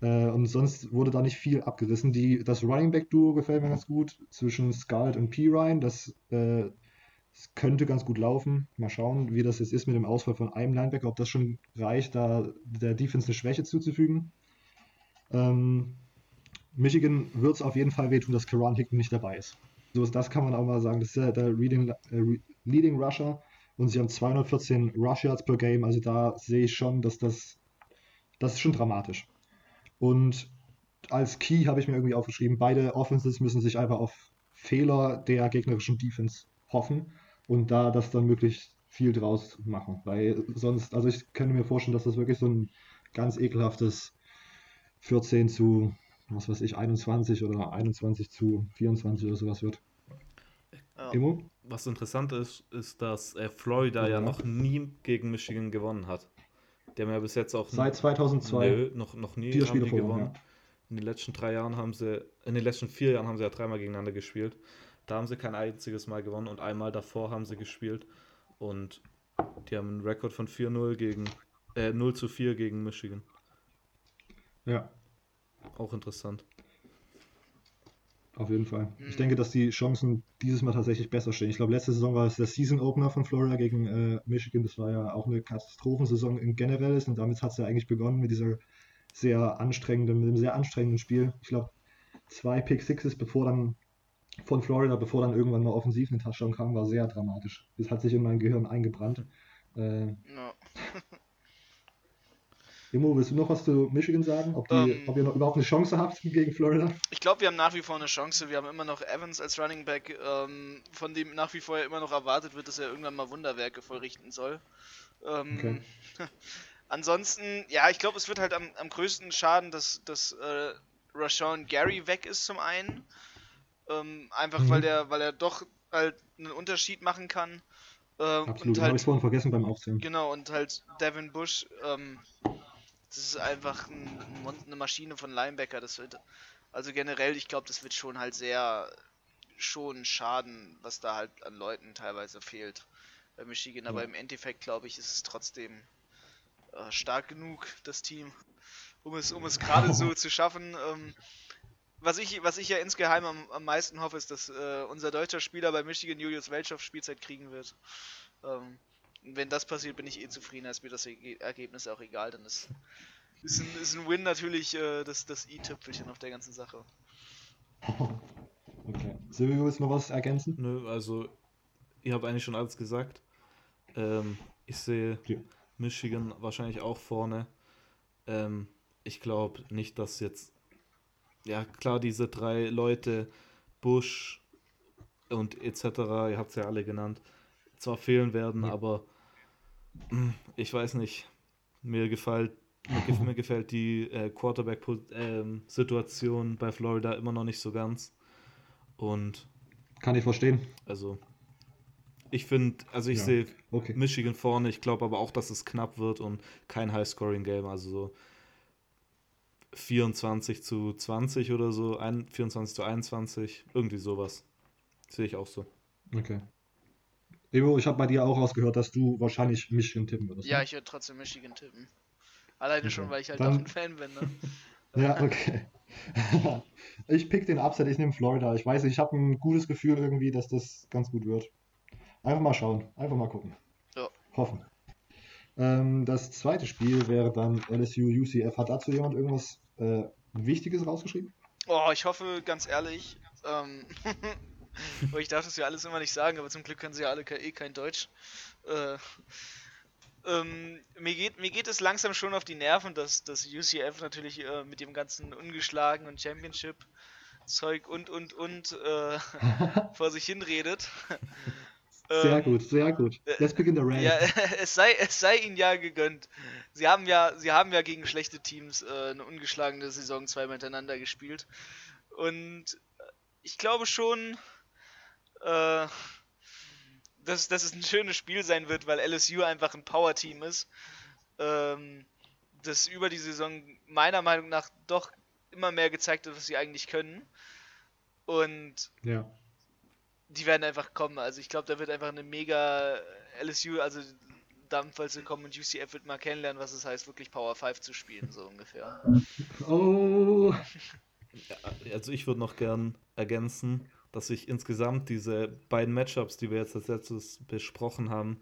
Äh, und sonst wurde da nicht viel abgerissen. Die, das Running Back Duo gefällt mir ganz gut zwischen Scald und P. Ryan. Das äh, es könnte ganz gut laufen. Mal schauen, wie das jetzt ist mit dem Ausfall von einem Linebacker, ob das schon reicht, da der Defense eine Schwäche zuzufügen. Ähm, Michigan wird es auf jeden Fall wehtun, dass Karan Hickman nicht dabei ist. so ist das kann man auch mal sagen. Das ist ja der Leading, äh, Leading Rusher und sie haben 214 Rush Yards per Game. Also da sehe ich schon, dass das, das ist schon dramatisch. Und als Key habe ich mir irgendwie aufgeschrieben, beide Offenses müssen sich einfach auf Fehler der gegnerischen Defense hoffen und da das dann möglichst viel draus machen. Weil sonst, also ich könnte mir vorstellen, dass das wirklich so ein ganz ekelhaftes 14 zu, was weiß ich, 21 oder 21 zu 24 oder sowas wird. Ja. Immo? Was interessant ist, ist, dass äh, Florida ja. ja. noch nie gegen Michigan gewonnen hat. Die haben ja bis jetzt auch seit 2002 nö, noch, noch nie haben Spiele die gewonnen. Ja. In den letzten drei Jahren haben sie, in den letzten vier Jahren haben sie ja dreimal gegeneinander gespielt. Da haben sie kein einziges Mal gewonnen und einmal davor haben sie gespielt. Und die haben einen Rekord von 4-0 gegen, äh, 0 zu 4 gegen Michigan. Ja. Auch interessant. Auf jeden Fall. Ich denke, dass die Chancen dieses Mal tatsächlich besser stehen. Ich glaube, letzte Saison war es der Season Opener von Florida gegen äh, Michigan. Das war ja auch eine Katastrophensaison im Generell und damit hat es ja eigentlich begonnen mit dieser sehr anstrengenden, mit einem sehr anstrengenden Spiel. Ich glaube, zwei Pick Sixes, bevor dann von Florida, bevor dann irgendwann mal offensiv eine Touchdown kam, war sehr dramatisch. Das hat sich in mein Gehirn eingebrannt. Äh, no. Imo, willst du noch was zu Michigan sagen? Ob, die, um, ähm. ob ihr noch überhaupt eine Chance habt (laughs) gegen Florida? Ich glaube, wir haben nach wie vor eine Chance. Wir haben immer noch Evans als Running Back, ähm, von dem nach wie vor ja immer noch erwartet wird, dass er irgendwann mal Wunderwerke vollrichten soll. Ähm, okay. (laughs) ansonsten, ja, ich glaube, es wird halt am, am größten schaden, dass, dass äh, Rashawn Gary weg ist zum einen. Ähm, einfach mhm. weil der, weil er doch halt einen Unterschied machen kann. Ähm, Absolut, halt, habe ich vorhin vergessen beim Aufzählen. Genau, und halt Devin Bush, ähm, das ist einfach ein, eine Maschine von Linebacker. Das wird, also generell, ich glaube, das wird schon halt sehr schon schaden, was da halt an Leuten teilweise fehlt bei Michigan. Aber im Endeffekt, glaube ich, ist es trotzdem äh, stark genug, das Team, um es, um es gerade so (laughs) zu schaffen. Ähm, was ich, was ich ja insgeheim am, am meisten hoffe, ist, dass äh, unser deutscher Spieler bei Michigan Julius Welchow Spielzeit kriegen wird. Ähm, wenn das passiert, bin ich eh zufrieden, ist mir das Ergebnis auch egal, dann ist, ist, ein, ist ein Win natürlich äh, das, das i-Tüpfelchen auf der ganzen Sache. Okay. Silvio, willst du noch was ergänzen? Nö, also ihr habt eigentlich schon alles gesagt. Ähm, ich sehe ja. Michigan wahrscheinlich auch vorne. Ähm, ich glaube nicht, dass jetzt, ja klar, diese drei Leute, Bush und etc., ihr habt es ja alle genannt, zwar fehlen werden, ja. aber ich weiß nicht. Mir gefällt, mir, mir gefällt die äh, Quarterback-Situation ähm, bei Florida immer noch nicht so ganz. Und kann ich verstehen. Also ich finde, also ich ja. sehe okay. Michigan vorne. Ich glaube aber auch, dass es knapp wird und kein High-Scoring-Game. Also so 24 zu 20 oder so, ein, 24 zu 21, irgendwie sowas. Sehe ich auch so. Okay. Evo, ich habe bei dir auch rausgehört, dass du wahrscheinlich Michigan tippen würdest. Ja, ne? ich würde trotzdem Michigan tippen. Alleine okay. schon, weil ich halt Dann... auch ein Fan bin. Ne? (laughs) ja, okay. (laughs) ich pick den Upset, ich nehme Florida. Ich weiß, ich habe ein gutes Gefühl irgendwie, dass das ganz gut wird. Einfach mal schauen, einfach mal gucken. Ja. Hoffen. Ähm, das zweite Spiel wäre dann LSU UCF. Hat dazu jemand irgendwas äh, Wichtiges rausgeschrieben? Oh, ich hoffe, ganz ehrlich, ähm, (laughs) ich darf das ja alles immer nicht sagen, aber zum Glück können sie ja alle eh kein Deutsch. Äh, ähm, mir, geht, mir geht es langsam schon auf die Nerven, dass das UCF natürlich äh, mit dem ganzen ungeschlagen und Championship Zeug und und und äh, (laughs) vor sich hin redet. (laughs) Sehr ähm, gut, sehr gut. Let's begin the rant. Ja, (laughs) es sei, es sei ihnen ja gegönnt. Sie haben ja, sie haben ja gegen schlechte Teams äh, eine ungeschlagene Saison zweimal hintereinander gespielt. Und ich glaube schon, äh, dass, dass es ein schönes Spiel sein wird, weil LSU einfach ein Power-Team ist. Ähm, das über die Saison meiner Meinung nach doch immer mehr gezeigt hat, was sie eigentlich können. Und ja. die werden einfach kommen. Also ich glaube, da wird einfach eine mega LSU, also Dampf, weil sie kommen und UCF wird mal kennenlernen, was es heißt, wirklich Power 5 zu spielen, so ungefähr. (laughs) Oh. also ich würde noch gern ergänzen, dass ich insgesamt diese beiden Matchups, die wir jetzt als letztes besprochen haben,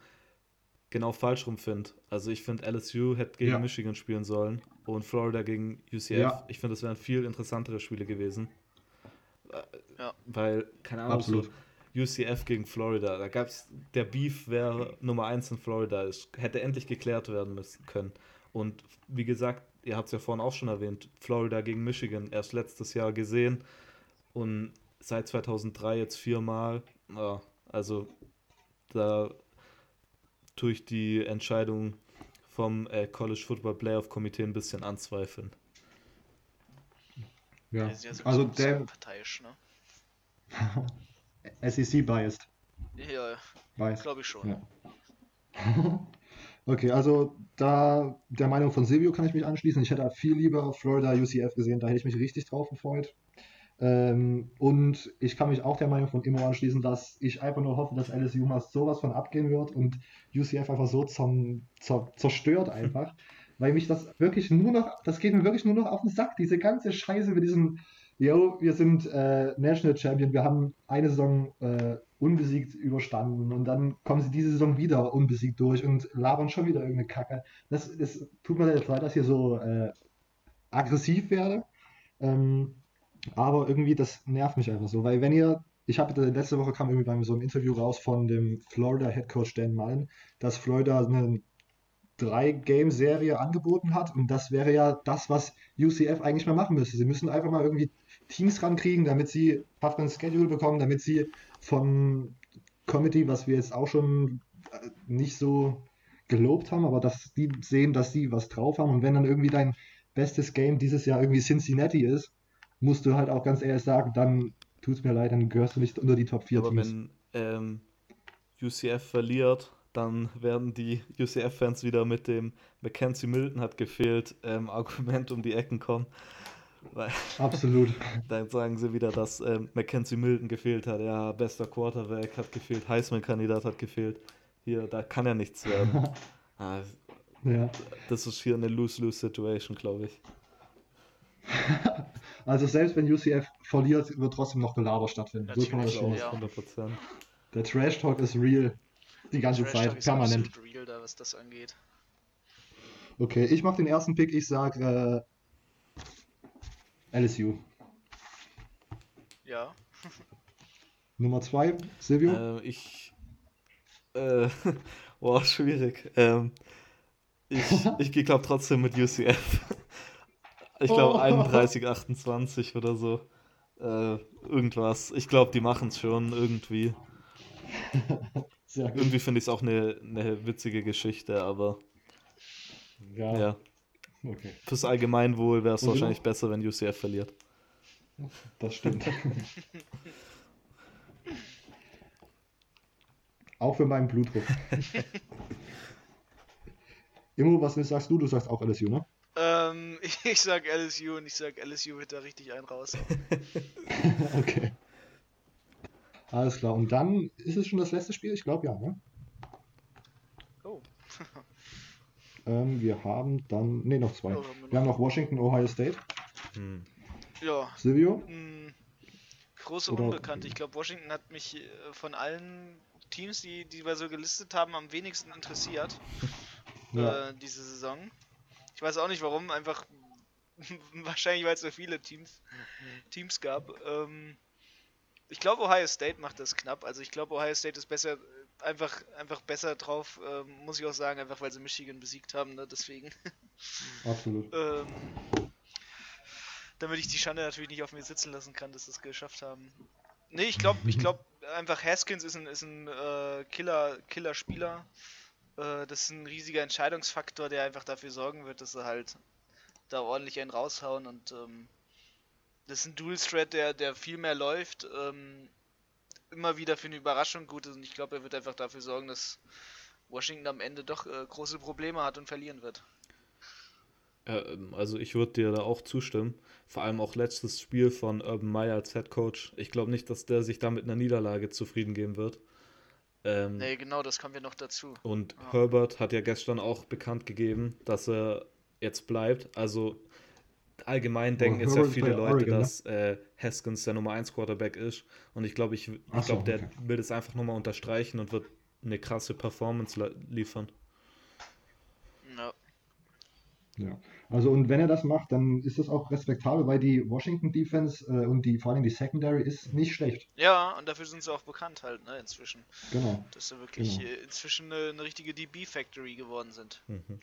genau falsch rum finde. Also ich finde, LSU hätte gegen ja. Michigan spielen sollen und Florida gegen UCF. Ja. Ich finde, das wären viel interessantere Spiele gewesen. Ja. Weil, keine Ahnung, so Absolut. UCF gegen Florida, da gab es, der Beef wäre Nummer 1 in Florida, es hätte endlich geklärt werden müssen können. Und wie gesagt, ihr habt es ja vorhin auch schon erwähnt, Florida gegen Michigan erst letztes Jahr gesehen und seit 2003 jetzt viermal. Ja, also da tue ich die Entscheidung vom äh, College Football Playoff Komitee ein bisschen anzweifeln. Ja. Also der parteiisch, ne? (laughs) SEC biased. Ja, Biased. glaube ich schon. Ja. (laughs) Okay, also da der Meinung von Silvio kann ich mich anschließen. Ich hätte viel lieber Florida UCF gesehen, da hätte ich mich richtig drauf gefreut. Ähm, und ich kann mich auch der Meinung von Immo anschließen, dass ich einfach nur hoffe, dass LSU mal sowas von abgehen wird und UCF einfach so zum, zer, zerstört einfach. (laughs) Weil mich das wirklich nur noch, das geht mir wirklich nur noch auf den Sack, diese ganze Scheiße mit diesem, yo, wir sind äh, National Champion, wir haben eine Saison äh, unbesiegt überstanden und dann kommen sie diese Saison wieder unbesiegt durch und labern schon wieder irgendeine Kacke. Das, das tut mir leid, dass ich hier so äh, aggressiv werde. Ähm, aber irgendwie, das nervt mich einfach so, weil wenn ihr, ich habe letzte Woche kam irgendwie bei so einem Interview raus von dem Florida Head Coach Dan Mullen, dass Florida eine Drei-Game-Serie angeboten hat. Und das wäre ja das, was UCF eigentlich mal machen müsste. Sie müssen einfach mal irgendwie Teams rankriegen, damit sie einen Schedule bekommen, damit sie von Comedy, was wir jetzt auch schon äh, nicht so gelobt haben, aber dass die sehen, dass sie was drauf haben. Und wenn dann irgendwie dein bestes Game dieses Jahr irgendwie Cincinnati ist, musst du halt auch ganz ehrlich sagen, dann tut's mir leid, dann gehörst du nicht unter die Top 4 Aber Teams. wenn ähm, UCF verliert, dann werden die UCF-Fans wieder mit dem Mackenzie Milton hat gefehlt ähm, (laughs) Argument um die Ecken kommen. Weil Absolut. (laughs) dann sagen sie wieder, dass ähm, Mackenzie Milton gefehlt hat. Ja, bester Quarterback hat gefehlt, Heisman-Kandidat hat gefehlt. Hier, da kann ja nichts werden. (laughs) ah, Ja. das ist hier eine Lose-Lose-Situation, glaube ich. Also selbst wenn UCF verliert, wird trotzdem noch Gelaber stattfinden. So kann man das schon. ja. 100%. Der Trash Talk ist real. Die ganze Trash Zeit, Talk ist permanent. absolut real da, was das angeht. Okay, ich mache den ersten Pick. Ich sage äh, LSU. Ja. (laughs) Nummer zwei, Silvio. Äh, ich. Äh, (laughs) boah, schwierig. Ähm, ich (laughs) ich gehe, glaube trotzdem mit UCF. Ich glaube Oh. 31, 28 oder so. Äh, irgendwas. Ich glaube, die machen es schon irgendwie. (laughs) Irgendwie finde ich es auch eine, eine witzige Geschichte, aber Ja, ja. okay, Fürs Allgemeinwohl wäre es du wahrscheinlich besser, wenn UCF verliert. das stimmt. (laughs) auch für meinen Blutdruck. (laughs) Immo, was sagst du? Du sagst auch LSU, ne? Ähm, (laughs) ich sag LSU und ich sag LSU wird da richtig einen raus. (laughs) Okay. Alles klar. Und dann ist es schon das letzte Spiel? Ich glaube ja, ne? Oh. (laughs) Ähm, wir haben dann. Ne, noch zwei. Oh, haben wir Wir haben noch Washington, Ohio State. Hm. Ja, Silvio? mh, große Oder- Unbekannte. Ich glaube, Washington hat mich äh, von allen Teams, die, die wir so gelistet haben, am wenigsten interessiert Ja. äh, diese Saison. Ich weiß auch nicht warum, einfach (laughs) wahrscheinlich, weil es so viele Teams, Teams gab. Ähm, ich glaube, Ohio State macht das knapp. Also ich glaube, Ohio State ist besser, einfach, einfach besser drauf, ähm, muss ich auch sagen, einfach weil sie Michigan besiegt haben, ne? deswegen. (laughs) Absolut. ähm, damit ich die Schande natürlich nicht auf mir sitzen lassen kann, dass sie es geschafft haben. Nee, ich glaube, ich glaube einfach Haskins ist ein, ist ein äh, Killer, Killer-Spieler. Äh, das ist ein riesiger Entscheidungsfaktor, der einfach dafür sorgen wird, dass sie halt da ordentlich einen raushauen und ähm, das ist ein Dual-Thread, der, der viel mehr läuft, ähm, immer wieder für eine Überraschung gut ist und ich glaube, er wird einfach dafür sorgen, dass Washington am Ende doch äh, große Probleme hat und verlieren wird. Ähm, also ich würde dir da auch zustimmen. Vor allem auch letztes Spiel von Urban Meyer als Head Coach. Ich glaube nicht, dass der sich da mit einer Niederlage zufrieden geben wird. Ähm, Nee, genau, das kommen wir noch dazu. Und Ja. Herbert hat ja gestern auch bekannt gegeben, dass er jetzt bleibt. Also allgemein denken jetzt ja viele Leute, Oregon, ne? dass äh, Haskins der Nummer 1 Quarterback ist. Und ich glaube, ich, ich so, glaube, der okay. will das einfach nochmal unterstreichen und wird eine krasse Performance li- liefern. Ja. Ja, also und wenn er das macht, dann ist das auch respektabel, weil die Washington Defense äh, und die vor allem die Secondary ist nicht schlecht. Ja, und dafür sind sie auch bekannt halt, ne, inzwischen. Genau. Dass sie wirklich Genau. äh, inzwischen eine, eine richtige DB-Factory geworden sind. Mhm.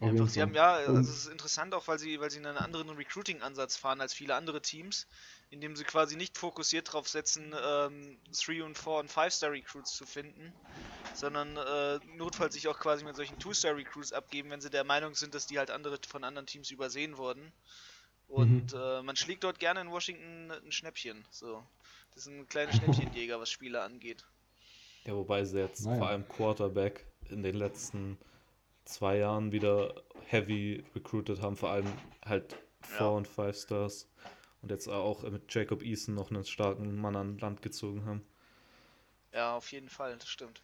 Einfach, sie haben ja, also es ist interessant auch, weil sie, weil sie einen anderen Recruiting-Ansatz fahren als viele andere Teams, indem sie quasi nicht fokussiert darauf setzen, ähm, 3 und 4 und 5-Star Recruits zu finden, sondern äh, notfalls sich auch quasi mit solchen 2-Star Recruits abgeben, wenn sie der Meinung sind, dass die halt andere von anderen Teams übersehen wurden. Und Mhm. äh, man schlägt dort gerne in Washington ein Schnäppchen. So. Das sind kleine Schnäppchenjäger, was Spieler angeht. Ja, wobei sie jetzt Naja. vor allem Quarterback in den letzten zwei Jahren wieder heavy recruited haben, vor allem halt Four- Ja. und Five Stars und jetzt auch mit Jacob Eason noch einen starken Mann an Land gezogen haben. Ja, auf jeden Fall, das stimmt.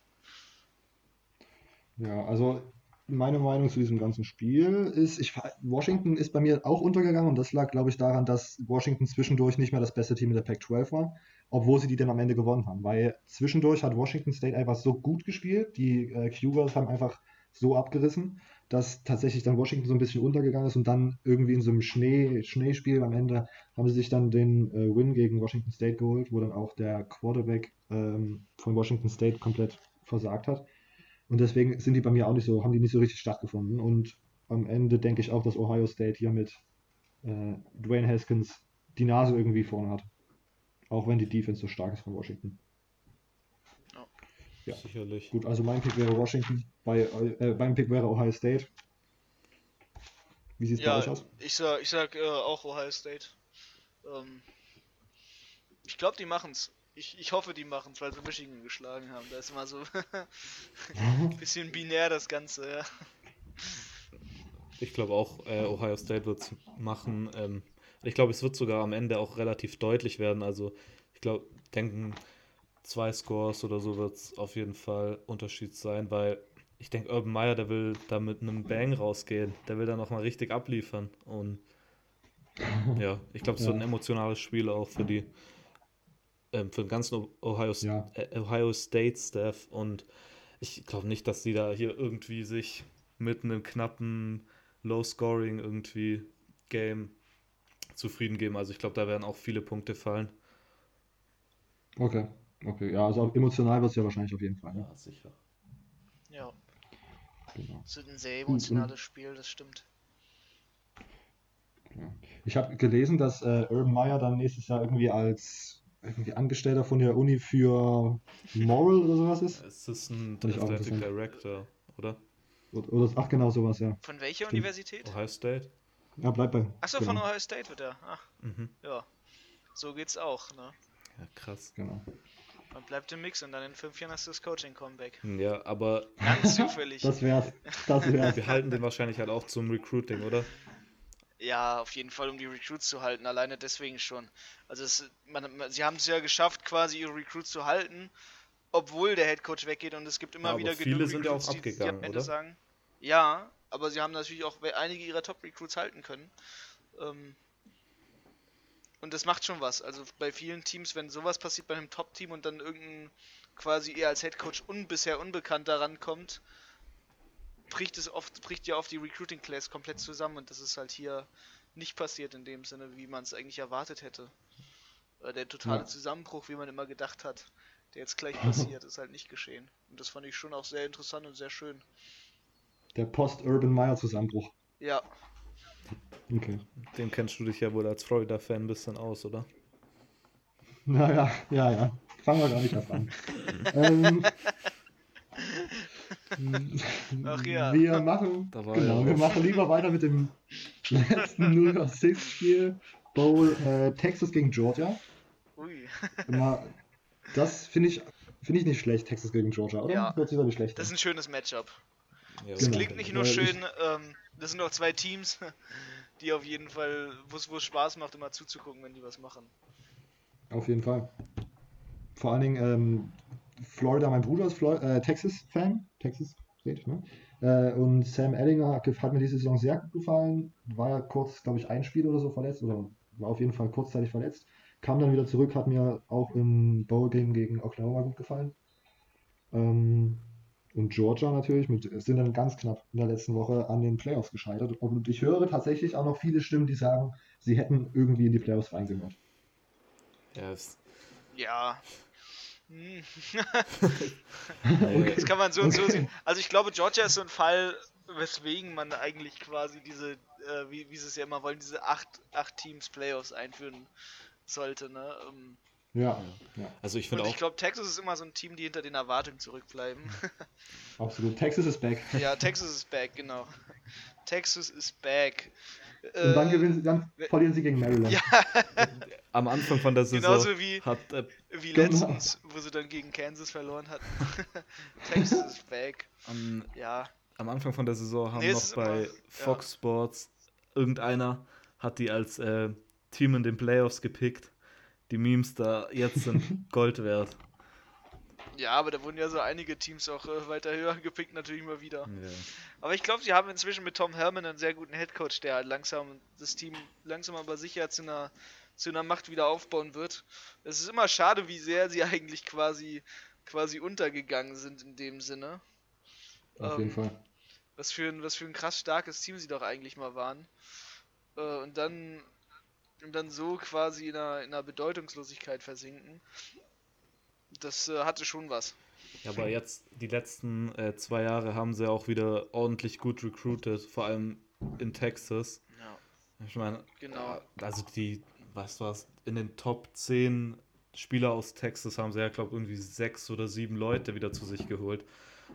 Ja, also meine Meinung zu diesem ganzen Spiel ist, ich, Washington ist bei mir auch untergegangen und das lag, glaube ich, daran, dass Washington zwischendurch nicht mehr das beste Team in der Pac-12 war, obwohl sie die dann am Ende gewonnen haben. Weil zwischendurch hat Washington State einfach so gut gespielt, die äh, Cougars haben einfach so abgerissen, dass tatsächlich dann Washington so ein bisschen untergegangen ist und dann irgendwie in so einem Schnee, Schneespiel am Ende haben sie sich dann den äh, Win gegen Washington State geholt, wo dann auch der Quarterback ähm, von Washington State komplett versagt hat. Und deswegen sind die bei mir auch nicht so, haben die nicht so richtig stattgefunden. Und am Ende denke ich auch, dass Ohio State hier mit äh, Dwayne Haskins die Nase irgendwie vorne hat. Auch wenn die Defense so stark ist von Washington. Ja. Sicherlich. Gut, also mein Pick wäre Washington, bei, äh, mein Pick wäre Ohio State. Wie sieht es bei Ja, euch aus? ich sag, ich sag äh, auch Ohio State. Ähm, ich glaube, die machen's. Ich, ich hoffe, die machen's, weil sie Michigan geschlagen haben. Da ist immer so ein (laughs) bisschen binär das Ganze, ja. Ich glaube auch, äh, Ohio State wird es machen. Ähm, ich glaube, es wird sogar am Ende auch relativ deutlich werden. Also ich glaube, denken zwei Scores oder so wird es auf jeden Fall Unterschied sein, weil ich denke, Urban Meyer, der will da mit einem Bang rausgehen. Der will da nochmal richtig abliefern. Und (laughs) ja, ich glaube, es wird ein Ja. emotionales Spiel auch für die, ähm, für den ganzen Ohio, Ja. äh, Ohio State Staff. Und ich glaube nicht, dass die da hier irgendwie sich mit einem knappen Low-Scoring irgendwie Game zufrieden geben. Also ich glaube, da werden auch viele Punkte fallen. Okay, okay. Ja, also emotional wird es ja wahrscheinlich auf jeden Fall. Ne? Ja, sicher. Ja, Genau. es wird ein sehr und- emotionales Spiel, das stimmt. Ja. Ich habe gelesen, dass äh, Urban Meyer dann nächstes Jahr irgendwie als irgendwie Angestellter von der Uni für Moral oder sowas ist. Finde ich auch Athletic. Director, oder? Oder, oder ach genau sowas, ja. Von welcher Stimmt. Universität? Ohio State? Ja, bleib bei. Achso, genau, von Ohio State wird er. Ach, Mhm. ja. So geht's auch, ne? Ja, krass. Genau. Man bleibt im Mix und dann in fünf Jahren hast du das Coaching-Comeback. Ja, aber Ganz (laughs) zufällig. Das wär's. Das wär's. wir halten den wahrscheinlich halt auch zum Recruiting, oder? Ja, auf jeden Fall, um die Recruits zu halten, alleine deswegen schon. Also es, man, man, sie haben es ja geschafft, quasi ihre Recruits zu halten, obwohl der Headcoach weggeht und es gibt immer Ja, aber wieder viele sind ja auch die, die am abgegangen, Ende oder? sagen. Ja, aber sie haben natürlich auch einige ihrer Top-Recruits halten können. Ähm, und das macht schon was. Also bei vielen Teams, wenn sowas passiert bei einem Top-Team und dann irgendein quasi eher als Headcoach un bisher Unbekannter rankommt, bricht es oft, bricht ja oft die Recruiting Class komplett zusammen und das ist halt hier nicht passiert in dem Sinne, wie man es eigentlich erwartet hätte. Äh, Der totale Ja. Zusammenbruch, wie man immer gedacht hat, der jetzt gleich passiert, (laughs) ist halt nicht geschehen. Und das fand ich schon auch sehr interessant und sehr schön. Der Post-Urban Meyer-Zusammenbruch. Ja, Okay. Dem kennst du dich ja wohl als Florida-Fan ein bisschen aus, oder? Naja, ja, ja. Fangen wir gar nicht erst an. (laughs) ähm, Ach ja. Wir machen, genau, ja wir machen lieber weiter mit dem letzten 0 6 Spiel. Bowl äh, Texas gegen Georgia. ui. Immer, das finde ich, finde ich nicht schlecht, Texas gegen Georgia, oder? Ja. Das ist ein schönes Matchup. Es Genau. klingt nicht nur schön, ähm, das sind auch zwei Teams, (laughs) die auf jeden Fall, wo es Spaß macht, immer zuzugucken, wenn die was machen. Auf jeden Fall. Vor allen Dingen ähm, Florida, mein Bruder ist Flor äh, Texas-Fan. Texas, State, ne? Äh, und Sam Ellinger hat hat mir diese Saison sehr gut gefallen. War ja kurz, glaube ich, ein Spiel oder so verletzt oder war auf jeden Fall kurzzeitig verletzt. Kam dann wieder zurück, hat mir auch im Bowl-Game gegen Oklahoma gut gefallen. Ähm, und Georgia natürlich mit, sind dann ganz knapp in der letzten Woche an den Playoffs gescheitert. Und ich höre tatsächlich auch noch viele Stimmen, die sagen, sie hätten irgendwie in die Playoffs reingehört. Ja, es, Ja. Hm. (laughs) okay. Das kann man so und so Okay. sehen. Also ich glaube, Georgia ist so ein Fall, weswegen man eigentlich quasi diese, äh, wie, wie sie es ja immer wollen, diese acht, acht Teams Playoffs einführen sollte. Ne? Ähm, Ja, ja, Also ich finde ich auch, glaube, Texas ist immer so ein Team, die hinter den Erwartungen zurückbleiben. (laughs) absolut. Texas ist back. ja, Texas ist back, genau. Texas ist back. Und dann, Äh, gewinnen sie, dann verlieren sie gegen Maryland. Ja, (laughs) am Anfang von der Saison Genauso wie- hat äh, wie Genau. letztens, wo sie dann gegen Kansas verloren hatten. (laughs) Texas ist back. am, Ja, am Anfang von der Saison haben Nee, noch bei immer- Fox Sports irgendeiner hat die als äh, Team in den Playoffs gepickt. Die Memes da jetzt sind (laughs) Gold wert. ja, aber da wurden ja so einige Teams auch äh, weiter höher gepickt, natürlich mal wieder. Ja. Aber ich glaube, sie haben inzwischen mit Tom Herman einen sehr guten Headcoach, der halt langsam das Team langsam aber sicher zu einer, zu einer Macht wieder aufbauen wird. Es ist immer schade, wie sehr sie (laughs) eigentlich quasi, quasi untergegangen sind in dem Sinne. Auf Ähm, jeden Fall. Was für, ein, was für ein krass starkes Team sie doch eigentlich mal waren. Äh, und dann und dann so quasi in einer, in einer Bedeutungslosigkeit versinken. Das äh, hatte schon was. Ja, aber jetzt, die letzten äh, zwei Jahre haben sie auch wieder ordentlich gut recruited, vor allem in Texas. Ja, Ich meine, genau. also die, was war's, in den Top 10 Spieler aus Texas haben sie ja, glaube ich, irgendwie sechs oder sieben Leute wieder zu sich geholt.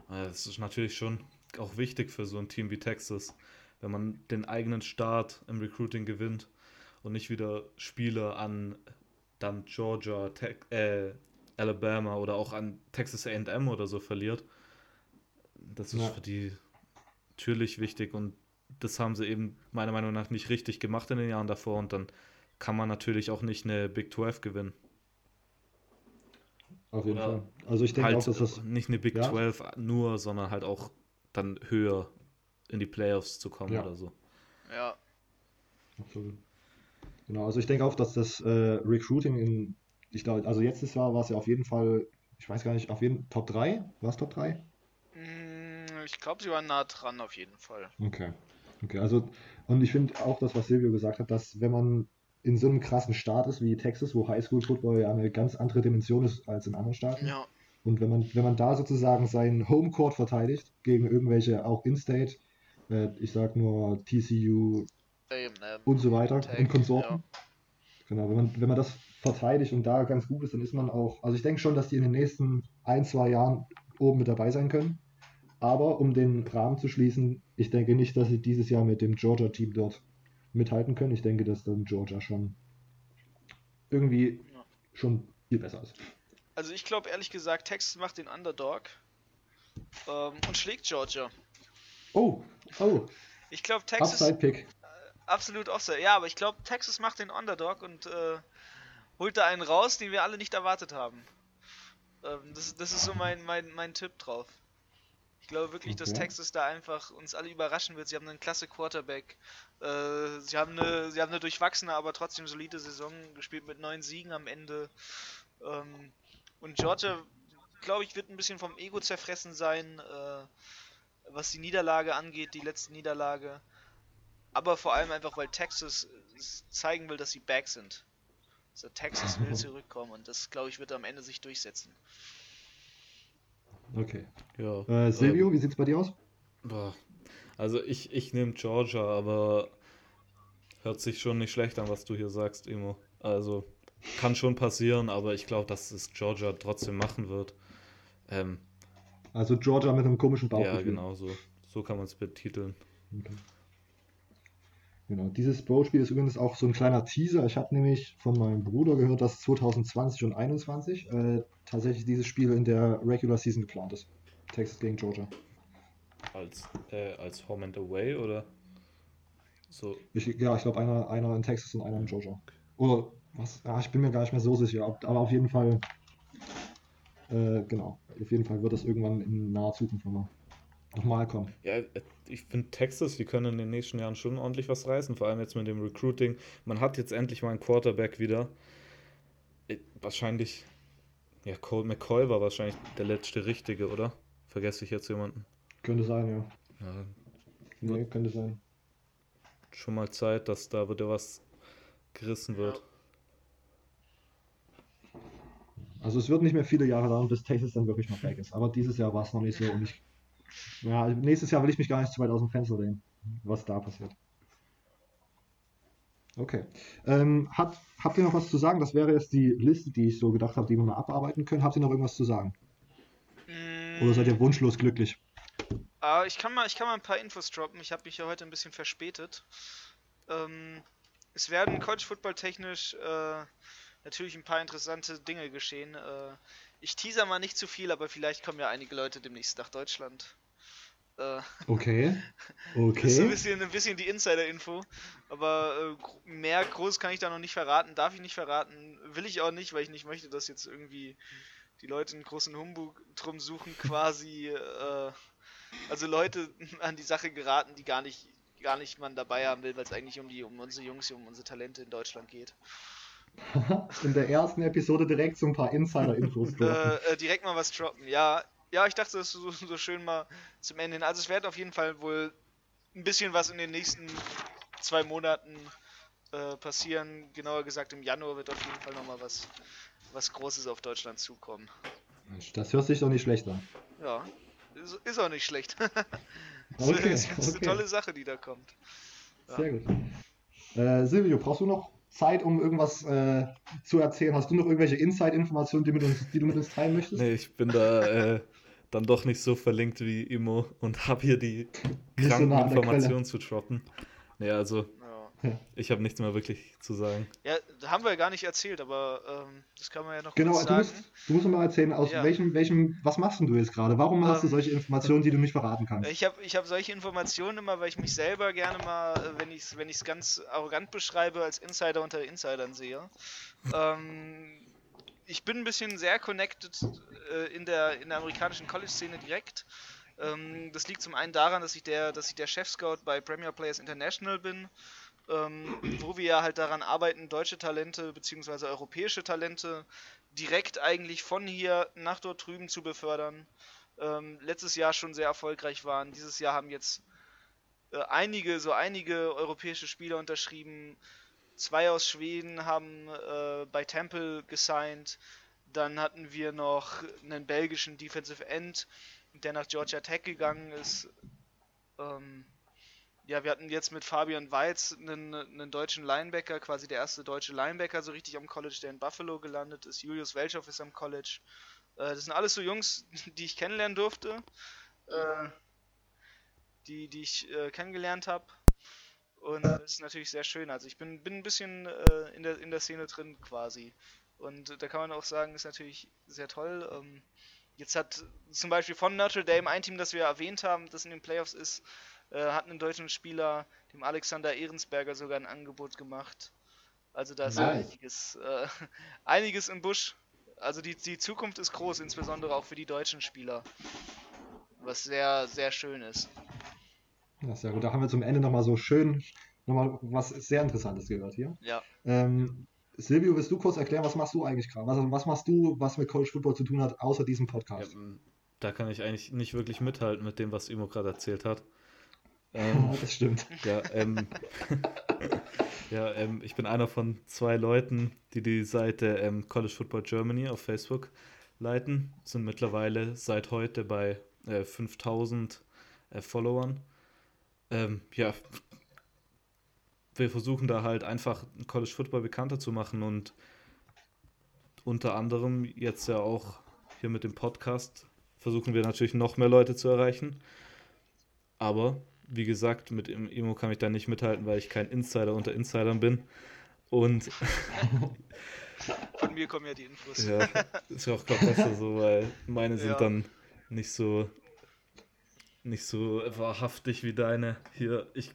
Äh, Das ist natürlich schon auch wichtig für so ein Team wie Texas, wenn man den eigenen Start im Recruiting gewinnt und nicht wieder Spieler an dann Georgia, Te äh, Alabama oder auch an Texas AM oder so verliert. Das ist Ja. für die natürlich wichtig und das haben sie eben meiner Meinung nach nicht richtig gemacht in den Jahren davor und dann kann man natürlich auch nicht eine Big 12 gewinnen. Auf jeden Oder Fall. Also ich denke halt auch, dass das. nicht eine Big Ja. 12 nur, sondern halt auch dann höher in die Playoffs zu kommen Ja. oder so. Ja, Absolut. Genau, also ich denke auch, dass das äh, Recruiting in, ich glaube, also letztes Jahr war es ja auf jeden Fall, ich weiß gar nicht, auf jeden Top 3? War es Top 3? Mm, ich glaube, sie waren nah dran auf jeden Fall. Okay. Okay, also, und ich finde auch das, was Silvio gesagt hat, dass wenn man in so einem krassen Staat ist wie Texas, wo Highschool Football ja eine ganz andere Dimension ist als in anderen Staaten, Ja, und wenn man, wenn man da sozusagen seinen Homecourt verteidigt gegen irgendwelche auch In-State, äh, ich sag nur TCU und so weiter Tech, und Konsorten, Genau, wenn man, wenn man das verteidigt und da ganz gut ist, dann ist man auch, also ich denke schon, dass die in den nächsten ein, zwei Jahren oben mit dabei sein können. Aber um den Rahmen zu schließen, ich denke nicht, dass sie dieses Jahr mit dem Georgia-Team dort mithalten können. Ich denke, dass dann Georgia schon irgendwie Ja. schon viel besser ist. Also ich glaube ehrlich gesagt, Texas macht den Underdog ähm, und schlägt Georgia. Oh, oh, Ich glaube Texas Upside-Pick. Absolut offside. Ja, aber ich glaube Texas macht den Underdog und äh, holt da einen raus, den wir alle nicht erwartet haben. Ähm, das, das ist so mein, mein, mein Tipp drauf. Ich glaube wirklich, dass Okay. Texas da einfach uns alle überraschen wird. Sie haben einen klasse Quarterback. Äh, sie, haben eine, sie haben eine durchwachsene, aber trotzdem solide Saison gespielt mit neun Siegen am Ende. Ähm, und Georgia, glaube ich, wird ein bisschen vom Ego zerfressen sein, äh, was die Niederlage angeht, die letzte Niederlage. Aber vor allem einfach, weil Texas äh, zeigen will, dass sie back sind. Also Texas will (laughs) zurückkommen und das, glaube ich, wird am Ende sich durchsetzen. Okay. Ja. Äh, Silvio, wie sieht's bei dir aus? Boah. Also ich, ich nehme Georgia, aber hört sich schon nicht schlecht an, was du hier sagst, Emo. Also kann schon passieren, aber ich glaube, dass es Georgia trotzdem machen wird. Ähm, Also Georgia mit einem komischen Bauchgefühl. ja, genau so. So kann man es betiteln. Okay. Genau, dieses Bowl-Spiel ist übrigens auch so ein kleiner Teaser. Ich habe nämlich von meinem Bruder gehört, dass 2020 und 2021 äh, tatsächlich dieses Spiel in der Regular Season geplant ist. Texas gegen Georgia. Als, äh, als Home and Away oder so. Ich, ja, ich glaube einer, einer in Texas und einer in Georgia. Oder was? Ja, ich bin mir gar nicht mehr so sicher. Aber auf jeden Fall, äh, genau. Auf jeden Fall wird das irgendwann in naher Zukunft nochmal nochmal kommen. Ja, ich finde Texas, die können in den nächsten Jahren schon ordentlich was reißen, vor allem jetzt mit dem Recruiting. Man hat jetzt endlich mal einen Quarterback wieder. Äh, Wahrscheinlich, ja, Cole McCoy war wahrscheinlich der letzte Richtige, oder? Vergesse ich jetzt jemanden? Könnte sein, ja. Ja, Nee, könnte sein. schon mal Zeit, dass da wieder was gerissen wird. Also es wird nicht mehr viele Jahre dauern, bis Texas dann wirklich mal weg ist. Aber dieses Jahr war es noch nicht so und ich. Ja, nächstes Jahr will ich mich gar nicht zu weit aus dem Fenster lehnen, was da passiert. Okay. Ähm, hat, habt ihr noch was zu sagen? Das wäre jetzt die Liste, die ich so gedacht habe, die wir mal abarbeiten können. Habt ihr noch irgendwas zu sagen? Oder seid ihr wunschlos glücklich? Ah, ich, kann mal, ich kann mal ein paar Infos droppen. Ich habe mich ja heute ein bisschen verspätet. Ähm, es werden College Football technisch äh, natürlich ein paar interessante Dinge geschehen. Äh, ich teaser mal nicht zu viel, aber vielleicht kommen ja einige Leute demnächst nach Deutschland. Äh, Okay. (laughs) Das ist ein bisschen, ein bisschen die Insider-Info. Aber äh, mehr groß kann ich da noch nicht verraten. Darf ich nicht verraten. Will ich auch nicht, weil ich nicht möchte, dass jetzt irgendwie die Leute einen großen Humbug drum suchen, (laughs) quasi. Äh, also Leute (laughs) an die Sache geraten, die gar nicht, gar nicht man dabei haben will, weil es eigentlich um die, um unsere Jungs, um unsere Talente in Deutschland geht. In der ersten Episode direkt so ein paar Insider-Infos droppen. Äh, äh, direkt mal was droppen. Ja, ja, ich dachte, das ist so, so schön mal zum Ende hin. Also es wird auf jeden Fall wohl ein bisschen was in den nächsten zwei Monaten äh, passieren. Genauer gesagt, im Januar wird auf jeden Fall nochmal was, was Großes auf Deutschland zukommen. Mensch, das hört sich doch nicht schlecht an. Ja, ist, ist auch nicht schlecht. (laughs) Okay, ist, ist eine okay. tolle Sache, die da kommt. Ja. Sehr gut. Äh, Silvio, brauchst du noch Zeit, um irgendwas äh, zu erzählen? Hast du noch irgendwelche Inside-Informationen, die, die du mit uns teilen möchtest? Nee, ich bin da äh, dann doch nicht so verlinkt wie Imo und habe hier die so kranken der Informationen zu droppen. Nee, also Ja. ich habe nichts mehr wirklich zu sagen. ja, da haben wir ja gar nicht erzählt, aber ähm, das kann man ja noch Genau, kurz du sagen. musst, du musst mal erzählen, aus Ja. welchem, welchem, was machst denn du jetzt gerade? Warum hast du Ähm, solche Informationen, die du nicht verraten kannst? Ich habe ich hab solche Informationen immer, weil ich mich selber gerne mal, äh, wenn ich es wenn ich's ganz arrogant beschreibe, als Insider unter Insidern sehe. Ähm, ich bin ein bisschen sehr connected äh, in, der, in der amerikanischen College-Szene direkt. Ähm, das liegt zum einen daran, dass ich der, dass ich der Chef-Scout bei Premier Players International bin, ähm, wo wir ja halt daran arbeiten, deutsche Talente bzw. europäische Talente direkt eigentlich von hier nach dort drüben zu befördern ähm, letztes Jahr schon sehr erfolgreich waren. Dieses Jahr haben jetzt äh, einige, so einige europäische Spieler unterschrieben. Zwei aus Schweden haben äh, bei Temple gesigned. Dann hatten wir noch einen belgischen Defensive End, der nach Georgia Tech gegangen ist. Ähm, ja, wir hatten jetzt mit Fabian Weiz einen, einen deutschen Linebacker, quasi der erste deutsche Linebacker so richtig am College, der in Buffalo gelandet ist. Julius Welchow ist am College. Äh, das sind alles so Jungs, (laughs) die ich kennenlernen durfte, äh, die, die ich äh, kennengelernt habe. Und das ist natürlich sehr schön. Also ich bin, bin ein bisschen äh, in, der, in der Szene drin quasi. Und da kann man auch sagen, ist natürlich sehr toll. Ähm, jetzt hat zum Beispiel von Notre Dame ein Team, das wir erwähnt haben, das in den Playoffs ist, äh, hat einen deutschen Spieler, dem Alexander Ehrensberger, sogar ein Angebot gemacht. Also da ist Nice. einiges, äh, (laughs) einiges im Busch. Also die, die Zukunft ist groß, insbesondere auch für die deutschen Spieler. Was sehr, sehr schön ist. Ja, sehr gut. Da haben wir zum Ende nochmal so schön, nochmal was sehr Interessantes gehört hier. Ja. Ähm, Silvio, willst du kurz erklären, was machst du eigentlich gerade? Was, was machst du, was mit College Football zu tun hat, außer diesem Ja, Podcast? m, da kann ich eigentlich nicht wirklich mithalten mit dem, was Imo gerade erzählt hat. (laughs) Ähm, das stimmt. Ja, ähm, (laughs) ja ähm, ich bin einer von zwei Leuten, die die Seite ähm, College Football Germany auf Facebook leiten. Sind mittlerweile seit heute bei äh, 5000 äh, Followern. Ähm, ja, wir versuchen da halt einfach College Football bekannter zu machen und unter anderem jetzt ja auch hier mit dem Podcast versuchen wir natürlich noch mehr Leute zu erreichen. Aber wie gesagt, mit dem Emo kann ich da nicht mithalten, weil ich kein Insider unter Insidern bin. Und (laughs) Von mir kommen ja die Infos. ja, ist ja auch gerade besser so, weil meine sind Ja. dann nicht so nicht so wahrhaftig wie deine. Hier, ich,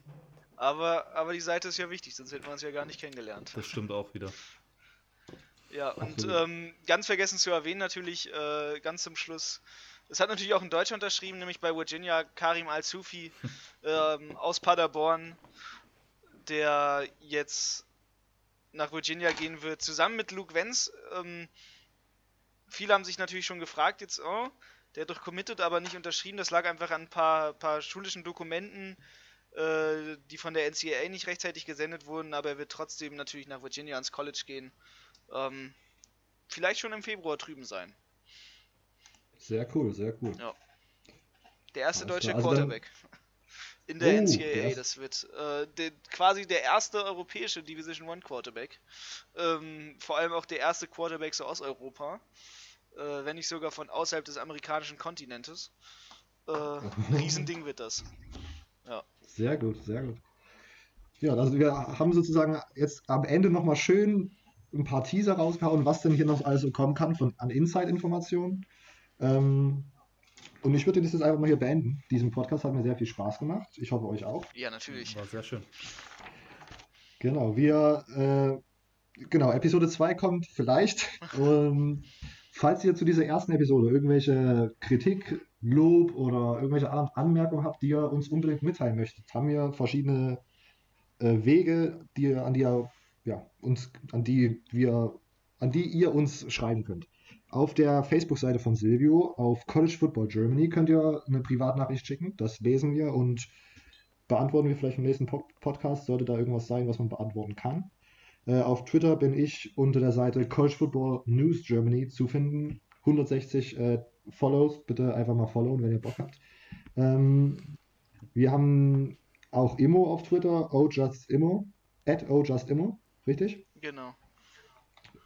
Aber, aber die Seite ist ja wichtig, sonst hätten wir uns ja gar nicht kennengelernt. das stimmt auch wieder. Ja, und ähm, ganz vergessen zu erwähnen natürlich, äh, ganz zum Schluss, es hat natürlich auch ein Deutscher unterschrieben, nämlich bei Virginia Karim Al-Sufi (laughs) ähm, aus Paderborn, der jetzt nach Virginia gehen wird, zusammen mit Luke Wenz. Ähm, viele haben sich natürlich schon gefragt jetzt, oh, Der hat doch committed, aber nicht unterschrieben. Das lag einfach an ein paar, paar schulischen Dokumenten, äh, die von der NCAA nicht rechtzeitig gesendet wurden, aber er wird trotzdem natürlich nach Virginia ans College gehen. Ähm, vielleicht schon im Februar drüben sein. Sehr cool, sehr cool. Ja. Der erste Alles deutsche. Also Quarterback. In der Oh, NCAA, das wird äh, der, quasi der erste europäische Division One Quarterback. Ähm, vor allem auch der erste Quarterback so aus Europa. Äh, wenn nicht sogar von außerhalb des amerikanischen Kontinentes. Äh, (laughs) Riesending wird das. Sehr gut, sehr gut. Ja, also wir haben sozusagen jetzt am Ende nochmal schön ein paar Teaser rausgehauen, was denn hier noch alles so kommen kann von, an Inside-Informationen. Ähm, und ich würde das jetzt einfach mal hier beenden. Diesen Podcast hat mir sehr viel Spaß gemacht. Ich hoffe, euch auch. Ja, natürlich. War sehr schön. Genau, wir, äh, genau, Episode 2 kommt vielleicht. (laughs) Und falls ihr zu dieser ersten Episode irgendwelche Kritik, Lob oder irgendwelche An Anmerkungen habt, die ihr uns unbedingt mitteilen möchtet, haben wir verschiedene äh, Wege, die an die ihr, ja, uns, an die wir, an die ihr uns schreiben könnt. Auf der Facebook-Seite von Silvio, auf College Football Germany, könnt ihr eine Privatnachricht schicken. Das lesen wir und beantworten wir vielleicht im nächsten Pod Podcast, sollte da irgendwas sein, was man beantworten kann. Äh, auf Twitter bin ich unter der Seite College Football News Germany zu finden. 160 äh, Follows, bitte einfach mal followen, wenn ihr Bock habt. Ähm, wir haben auch Immo auf Twitter, ojustimmo, at ojustimmo, richtig? Genau.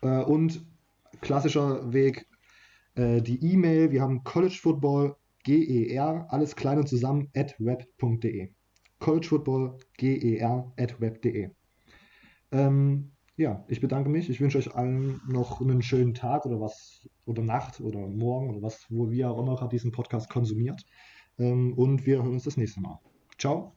Äh, und klassischer Weg, äh, die E-Mail, wir haben College Football GER, alles klein und zusammen, at web.de. College Football GER at web.de. Ähm, ja, ich bedanke mich. Ich wünsche euch allen noch einen schönen Tag oder was, oder Nacht oder Morgen oder was, wo wir auch immer gerade diesen Podcast konsumiert. Ähm, und wir hören uns das nächste Mal. Ciao.